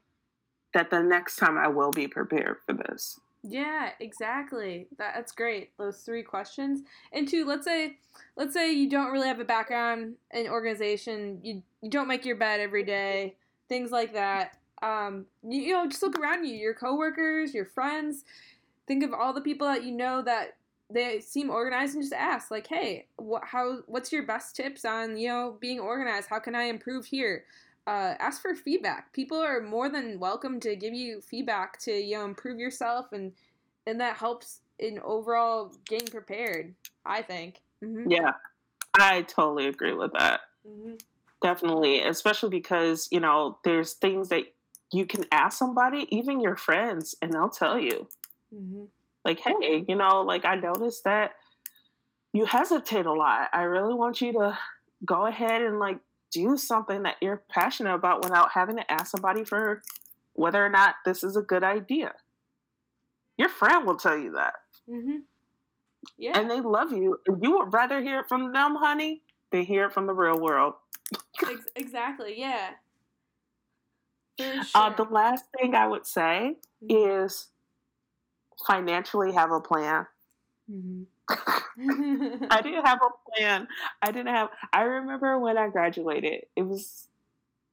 that the next time I will be prepared for this? Yeah, exactly. That, that's great. Those three questions. And two, let's say let's say you don't really have a background in organization, you you don't make your bed every day, things like that. Um, you, you know, just look around you, your coworkers, your friends. Think of all the people that you know that they seem organized and just ask like, "Hey, what how what's your best tips on, you know, being organized? How can I improve here?" Uh, ask for feedback. People are more than welcome to give you feedback to you know improve yourself, and and that helps in overall getting prepared. I think. Mm-hmm. Yeah, I totally agree with that. Mm-hmm. Definitely, especially because you know there's things that you can ask somebody, even your friends, and they'll tell you. Mm-hmm. Like, hey, you know, like I noticed that you hesitate a lot. I really want you to go ahead and like do something that you're passionate about without having to ask somebody for whether or not this is a good idea. Your friend will tell you that. Mm-hmm. Yeah. And they love you. You would rather hear it from them, honey, than hear it from the real world. exactly. Yeah. Sure. Uh, the last thing I would say mm-hmm. is financially have a plan. Mm-hmm. I didn't have a plan. I didn't have. I remember when I graduated. It was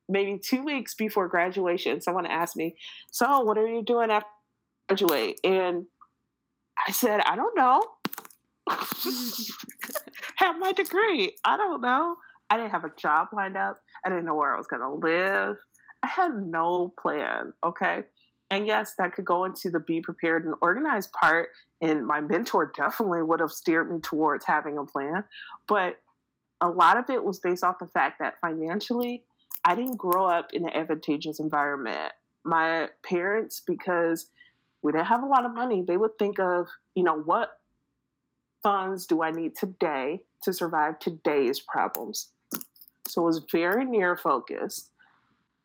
maybe two weeks before graduation. Someone asked me, "So, what are you doing after graduate?" And I said, "I don't know. [LAUGHS] have my degree. I don't know. I didn't have a job lined up. I didn't know where I was going to live. I had no plan. Okay." And yes, that could go into the be prepared and organized part. And my mentor definitely would have steered me towards having a plan. But a lot of it was based off the fact that financially, I didn't grow up in an advantageous environment. My parents, because we didn't have a lot of money, they would think of, you know, what funds do I need today to survive today's problems? So it was very near focused.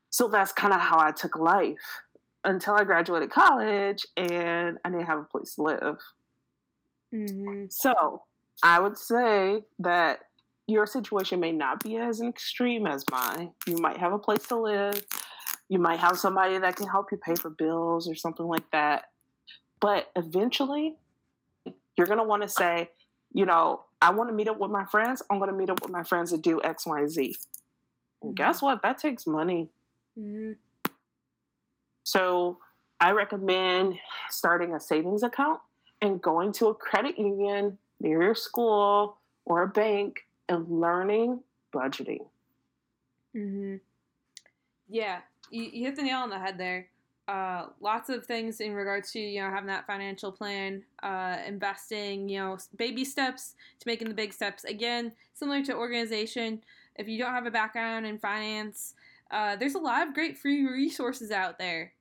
So that's kind of how I took life until I graduated college and I didn't have a place to live. Mm-hmm. So I would say that your situation may not be as extreme as mine. You might have a place to live. You might have somebody that can help you pay for bills or something like that. But eventually, you're going to want to say, you know, I want to meet up with my friends. I'm going to meet up with my friends to do X, Y, Z. And guess mm-hmm. what? That takes money. Mm-hmm. So I recommend starting a savings account and going to a credit union near your school or a bank and learning budgeting. Mm-hmm. Yeah, you, you hit the nail on the head there. Uh, lots of things in regards to you know having that financial plan, uh, investing, you know, baby steps to making the big steps. Again, similar to organization. If you don't have a background in finance, uh, there's a lot of great free resources out there.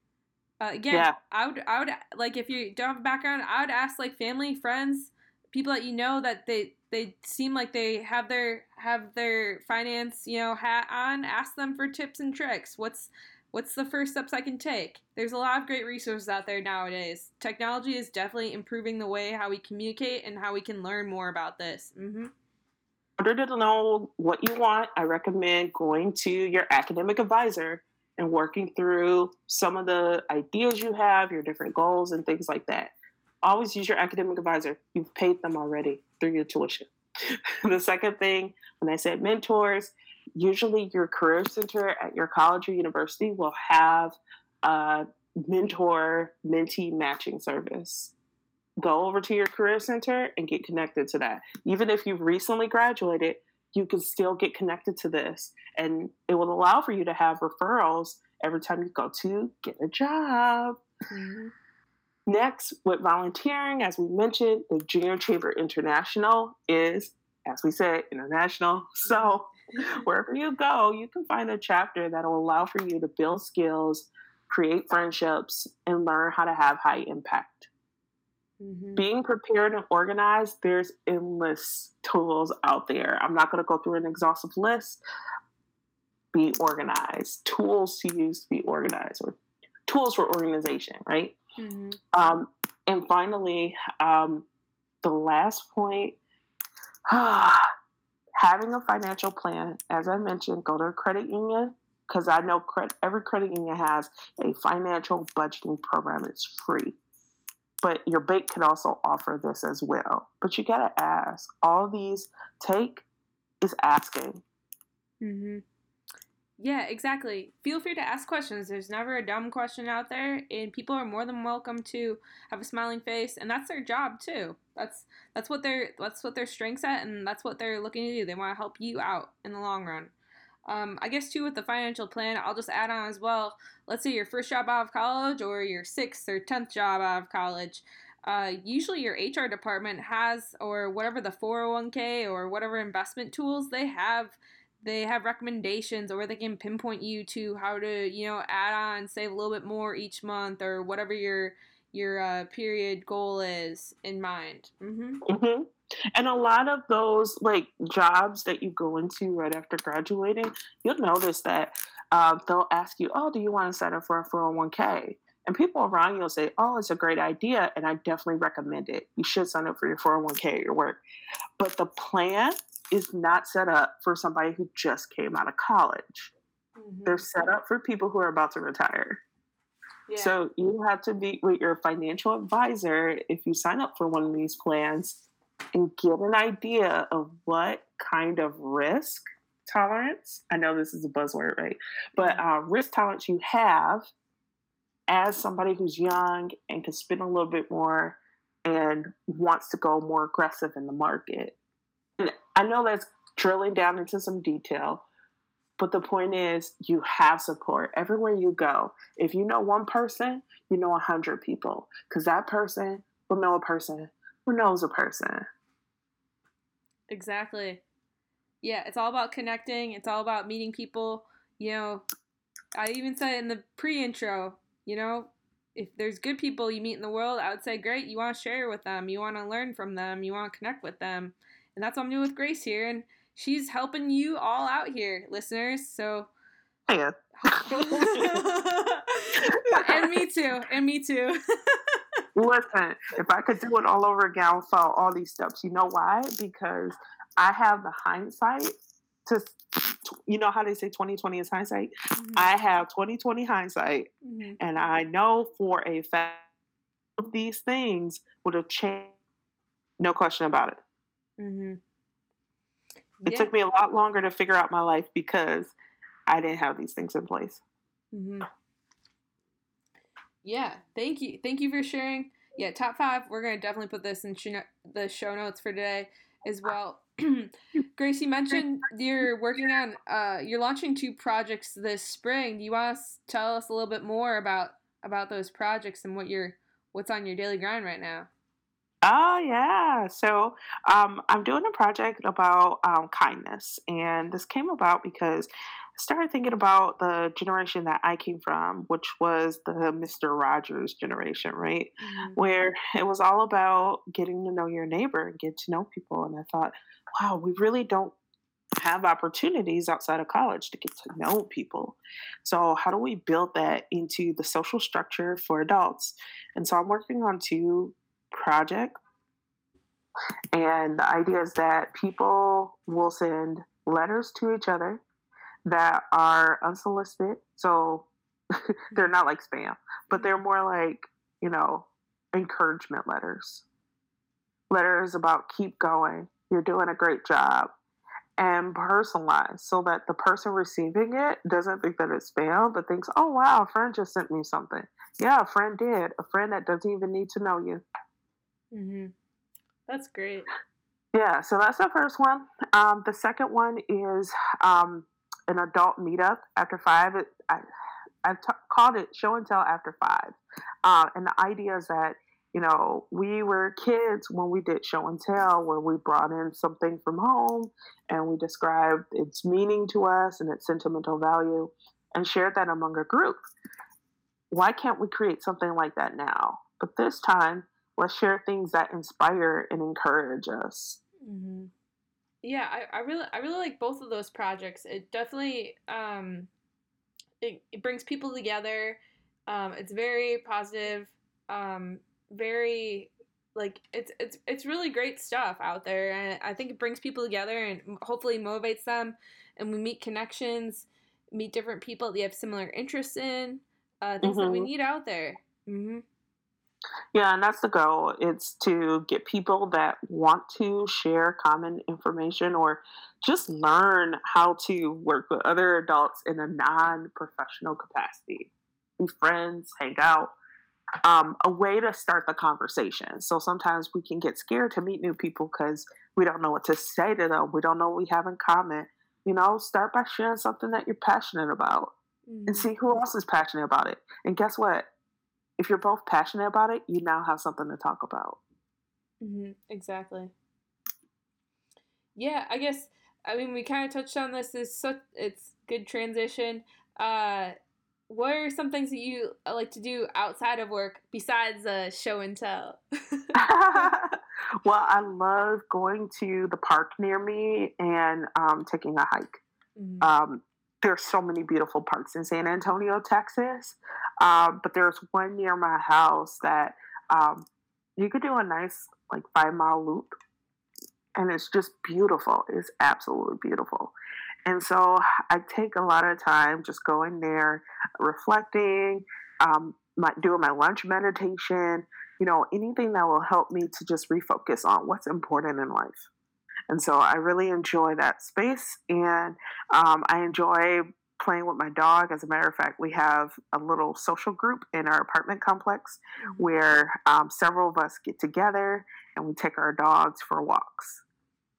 Uh, again, yeah. I would, I would like if you don't have a background, I would ask like family, friends, people that you know that they they seem like they have their have their finance you know hat on. Ask them for tips and tricks. What's what's the first steps I can take? There's a lot of great resources out there nowadays. Technology is definitely improving the way how we communicate and how we can learn more about this. Mm-hmm order to know what you want, I recommend going to your academic advisor and working through some of the ideas you have, your different goals, and things like that. Always use your academic advisor. You've paid them already through your tuition. [LAUGHS] the second thing, when I said mentors, usually your career center at your college or university will have a mentor mentee matching service go over to your career center and get connected to that. Even if you've recently graduated, you can still get connected to this. And it will allow for you to have referrals every time you go to get a job. Mm-hmm. Next, with volunteering, as we mentioned, the Junior Chamber International is, as we said, international. [LAUGHS] So wherever you go, you can find a chapter that will allow for you to build skills, create friendships, and learn how to have high impact. Mm-hmm. Being prepared and organized, there's endless tools out there. I'm not going to go through an exhaustive list. Be organized, tools to use to be organized, or tools for organization, right? Mm-hmm. Um, and finally, um, the last point [SIGHS] having a financial plan, as I mentioned, go to a credit union because I know credit, every credit union has a financial budgeting program. It's free but your bank can also offer this as well. But you gotta ask. All these take is asking. Mm-hmm. Yeah, exactly. Feel free to ask questions. There's never a dumb question out there, and people are more than welcome to have a smiling face, and that's their job too. That's that's what they're that's what their strengths at, and that's what they're looking to do. They want to help you out in the long run. Um, I guess too with the financial plan, I'll just add on as well. Let's say your first job out of college or your sixth or tenth job out of college. Uh, usually your HR department has or whatever the 401k or whatever investment tools they have they have recommendations or they can pinpoint you to how to you know add on save a little bit more each month or whatever your your uh, period goal is in mind mm-hmm. Mm-hmm. And a lot of those like jobs that you go into right after graduating, you'll notice that uh, they'll ask you, "Oh, do you want to sign up for a 401k?" And people around you will say, Oh, it's a great idea. And I definitely recommend it. You should sign up for your 401k at your work. But the plan is not set up for somebody who just came out of college. Mm-hmm. They're set up for people who are about to retire. Yeah. So you have to meet with your financial advisor if you sign up for one of these plans and get an idea of what kind of risk tolerance. I know this is a buzzword, right? But uh, risk tolerance you have as somebody who's young and can spend a little bit more and wants to go more aggressive in the market. And I know that's drilling down into some detail, but the point is you have support everywhere you go. If you know one person, you know a hundred people because that person will know a person who knows a person. Exactly. Yeah, it's all about connecting. It's all about meeting people. You know, I even said in the pre-intro, you know, if there's good people you meet in the world, I would say great. You want to share with them. You want to learn from them. You want to connect with them. And that's what I'm doing with Grace here. And she's helping you all out here, listeners. So. Yeah. [LAUGHS] and me too. And me too. [LAUGHS] Listen, if I could do it all over again, I'll follow all these steps. You know why? Because I have the hindsight to you know how they say 2020 is hindsight mm-hmm. i have 2020 hindsight mm-hmm. and i know for a fact of these things would have changed no question about it mm-hmm. it yeah. took me a lot longer to figure out my life because i didn't have these things in place mm-hmm. Yeah thank you thank you for sharing yeah top five we're going to definitely put this in the show notes for today as well [CLEARS THROAT] Grace, you mentioned you're working on, uh, you're launching two projects this spring. Do you want to tell us a little bit more about about those projects and what you're, what's on your daily grind right now? Oh yeah, so um, I'm doing a project about um, kindness, and this came about because started thinking about the generation that I came from, which was the Mister Rogers generation, right? Mm-hmm. Where it was all about getting to know your neighbor and get to know people, and I thought, wow, we really don't have opportunities outside of college to get to know people. So, how do we build that into the social structure for adults? And so, I'm working on two projects. And the idea is that people will send letters to each other that are unsolicited. So, [LAUGHS] they're not like spam, but they're more like, you know, encouragement letters. Letters about keep going, you're doing a great job and personalized so that the person receiving it doesn't think that it's spam, but thinks, oh, wow, a friend just sent me something. Yeah, a friend did. A friend that doesn't even need to know you. Mm-hmm. That's great. Yeah, so that's the first one. Um, the second one is um, an adult meetup after five. It, I, I've t- called it show and tell after five. Uh, and the idea is that you know, we were kids when we did show and tell, where we brought in something from home and we described its meaning to us and its sentimental value and shared that among a group. Why can't we create something like that now? But this time, let's share things that inspire and encourage us. Mm-hmm. Yeah, I, I really, I really like both of those projects. It definitely, um, it, it brings people together. Um, it's very positive. Um, very like it's it's it's really great stuff out there and I think it brings people together and hopefully motivates them and we meet connections, meet different people that you have similar interests in, uh, things mm-hmm. that we mm-hmm. need out there. Mm-hmm. Yeah, and that's the goal. It's to get people that want to share common information or just learn how to work with other adults in a non professional capacity. Be friends, hang out, um, a way to start the conversation. So sometimes we can get scared to meet new people because we don't know what to say to them. We don't know what we have in common. You know, start by sharing something that you're passionate about mm-hmm. and see who else is passionate about it. And guess what? If you're both passionate about it, you now have something to talk about. Mm-hmm. Exactly. Yeah, I guess. I mean, we kind of touched on this. Is such it's good transition. Uh, what are some things that you uh, like to do outside of work besides uh, show and tell? [LAUGHS] well, I love going to the park near me and um, taking a hike. Mm-hmm. Um, there's so many beautiful parks in San Antonio, Texas. Um, but there's one near my house that um, you could do a nice like five mile loop, and it's just beautiful. It's absolutely beautiful. And so I take a lot of time just going there, reflecting, um, my, doing my lunch meditation, you know, anything that will help me to just refocus on what's important in life. And so I really enjoy that space and um, I enjoy playing with my dog. As a matter of fact, we have a little social group in our apartment complex mm-hmm. where um, several of us get together and we take our dogs for walks.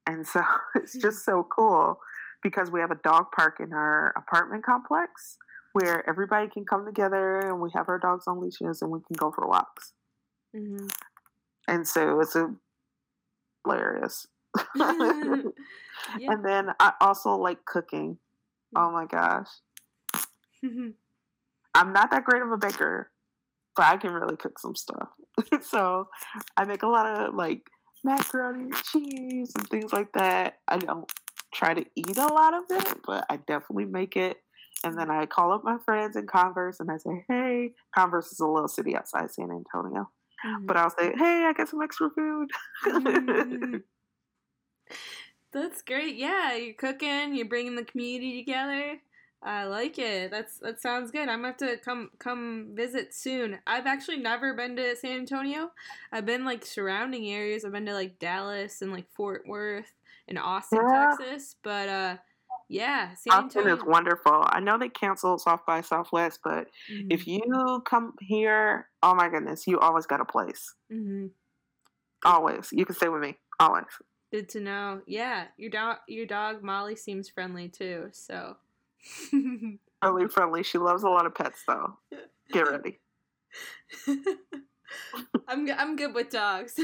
And so [LAUGHS] it's just so cool because we have a dog park in our apartment complex where everybody can come together and we have our dogs on leashes and we can go for walks. Mm-hmm. And so it's a hilarious. [LAUGHS] [LAUGHS] yeah. And then I also like cooking. Oh [LAUGHS] my gosh. [LAUGHS] I'm not that great of a baker, but I can really cook some stuff. [LAUGHS] so I make a lot of like macaroni and cheese and things like that. I don't try to eat a lot of it, but I definitely make it. And then I call up my friends in Converse and I say, hey, Converse is a little city outside San Antonio. Mm-hmm. But I'll say, hey, I got some extra food. mm-hmm. That's great. Yeah, you're cooking, you're bringing the community together. I like it. That's that sounds good. I'm gonna have to come come visit soon. I've actually never been to San Antonio. I've been like surrounding areas. I've been to like Dallas and like Fort Worth and Austin, yeah. Texas. But uh yeah, San Austin Antonio. is wonderful. I know they canceled South by Southwest, but mm-hmm. if you come here, oh my goodness, you always got a place. Mm-hmm. Always, you can stay with me. Always. Good to know. Yeah, your dog, your dog Molly seems friendly too. So. [LAUGHS] friendly, friendly. She loves a lot of pets, though. Get ready. [LAUGHS] I'm I'm good with dogs.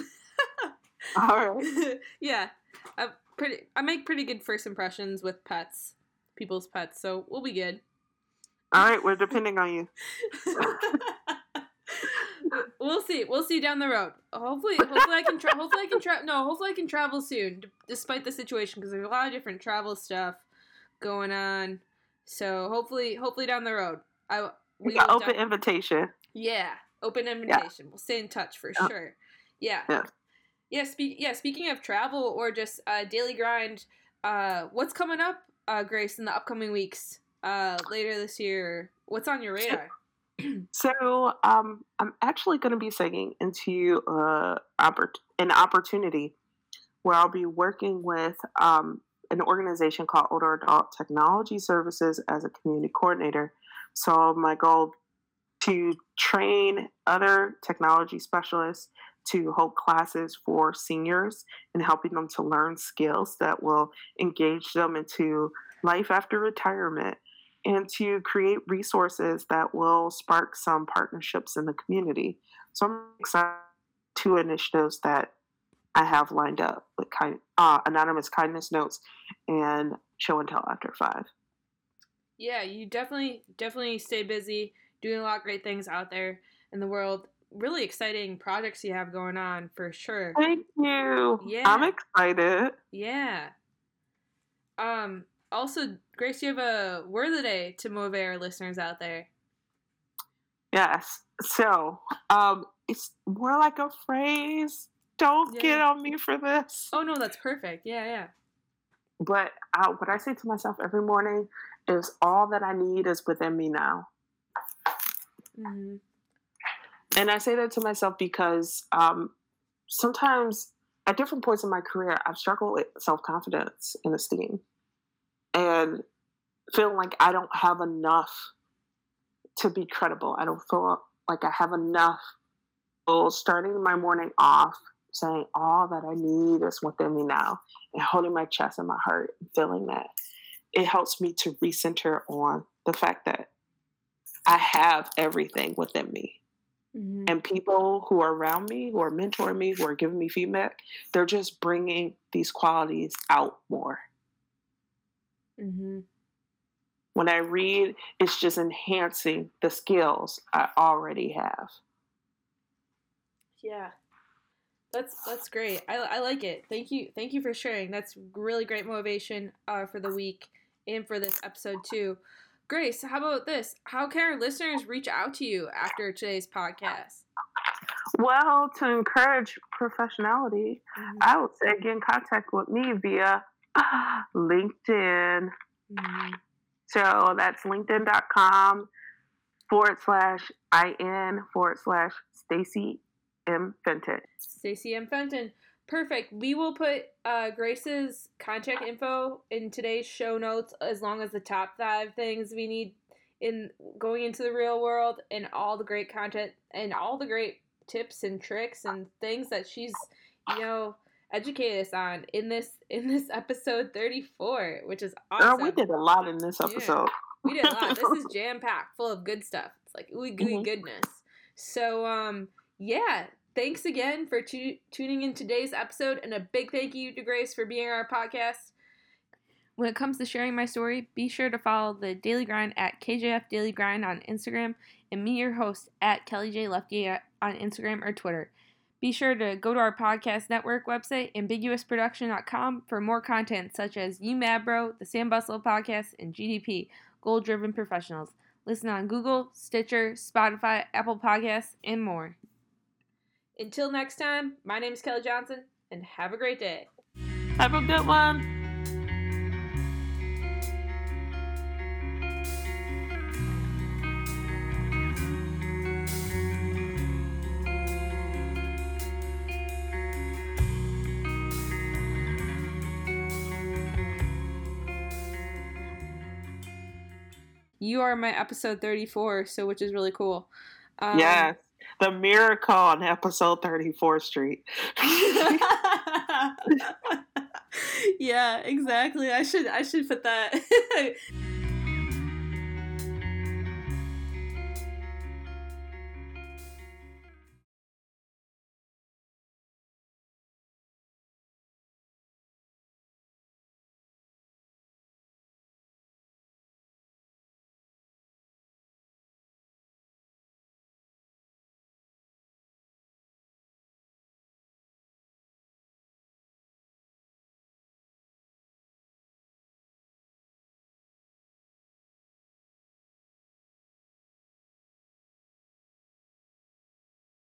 [LAUGHS] All right. yeah, I pretty. I make pretty good first impressions with pets, people's pets. So we'll be good. All right, we're depending on you. [LAUGHS] we'll see. We'll see down the road. Hopefully, hopefully I can. Tra- hopefully I can travel. No, hopefully I can travel soon, d- despite the situation, because there's a lot of different travel stuff going on. So hopefully, hopefully down the road, I we got open invitation. Yeah, open invitation. Yeah. We'll stay in touch for yeah. sure. Yeah. Yeah. Yeah. Speak. Yeah. Speaking of travel or just uh, daily grind, uh, what's coming up, uh, Grace, in the upcoming weeks? Uh, later this year, what's on your radar? [CLEARS THROAT] so um, I'm actually going to be singing into uh, an opportunity where I'll be working with um, an organization called Older Adult Technology Services as a community coordinator. So my goal to train other technology specialists to hold classes for seniors and helping them to learn skills that will engage them into life after retirement and to create resources that will spark some partnerships in the community. So I'm excited two initiatives that I have lined up with kind, uh, anonymous kindness notes and show and tell after five. Yeah, you definitely definitely stay busy, doing a lot of great things out there in the world. Really exciting projects you have going on for sure. Thank you. Yeah, I'm excited. Yeah. Um. Also, Grace, you have a word of the day to motivate our listeners out there. Yes. So, um, it's more like a phrase don't yeah. get on me for this. Oh no, that's perfect. Yeah, yeah. But uh, what I say to myself every morning is, all that I need is within me now. Mm-hmm. And I say that to myself because um, sometimes at different points in my career, I've struggled with self confidence and esteem, and feeling like I don't have enough to be credible. I don't feel like I have enough. So starting my morning off saying all that I need is within me now and holding my chest and my heart and feeling that it helps me to recenter on the fact that I have everything within me. Mm-hmm. And people who are around me, who are mentoring me, who are giving me feedback, they're just bringing these qualities out more. Mm-hmm. When I read, it's just enhancing the skills I already have. Yeah, that's that's great. I, I like it. Thank you. Thank you for sharing. That's really great motivation uh, for the week and for this episode too. Grace, how about this? How can our listeners reach out to you after today's podcast? Well, to encourage professionality, mm-hmm. I would say get in contact with me via [GASPS] LinkedIn. Mm-hmm. So that's linkedin.com forward slash IN forward slash Stacey M. Fenton. Stacey M. Fenton. Perfect. We will put uh, Grace's contact info in today's show notes, as long as the top five things we need in going into the real world, and all the great content and all the great tips and tricks and things that she's, you know, educated us on in this in this [LAUGHS] episode thirty four, which is awesome. Girl, we did a lot in this episode. Yeah, we did a lot. this is [LAUGHS] jam packed, full of good stuff. It's like ooey gooey mm-hmm. goodness. So um, yeah, thanks again for tu- tuning in today's episode, and a big thank you to Grace for being our podcast. When it comes to sharing my story, be sure to follow the Daily Grind at KJF Daily Grind on Instagram and me, your host, at Kelly J Lefty on Instagram or Twitter. Be sure to go to our podcast network website, ambiguousproduction.com, for more content such as You Mad Bro, the Sam Bustle podcast, and GDP, Goal Driven Professionals. Listen on Google, Stitcher, Spotify, Apple Podcasts, and more. Until next time, my name is Kelly Johnson, and have a great day. Have a good one. You are my episode 34, so which is really cool. Um, yes the miracle on episode 34 Street. [LAUGHS] yeah, exactly. I should I should put that [LAUGHS]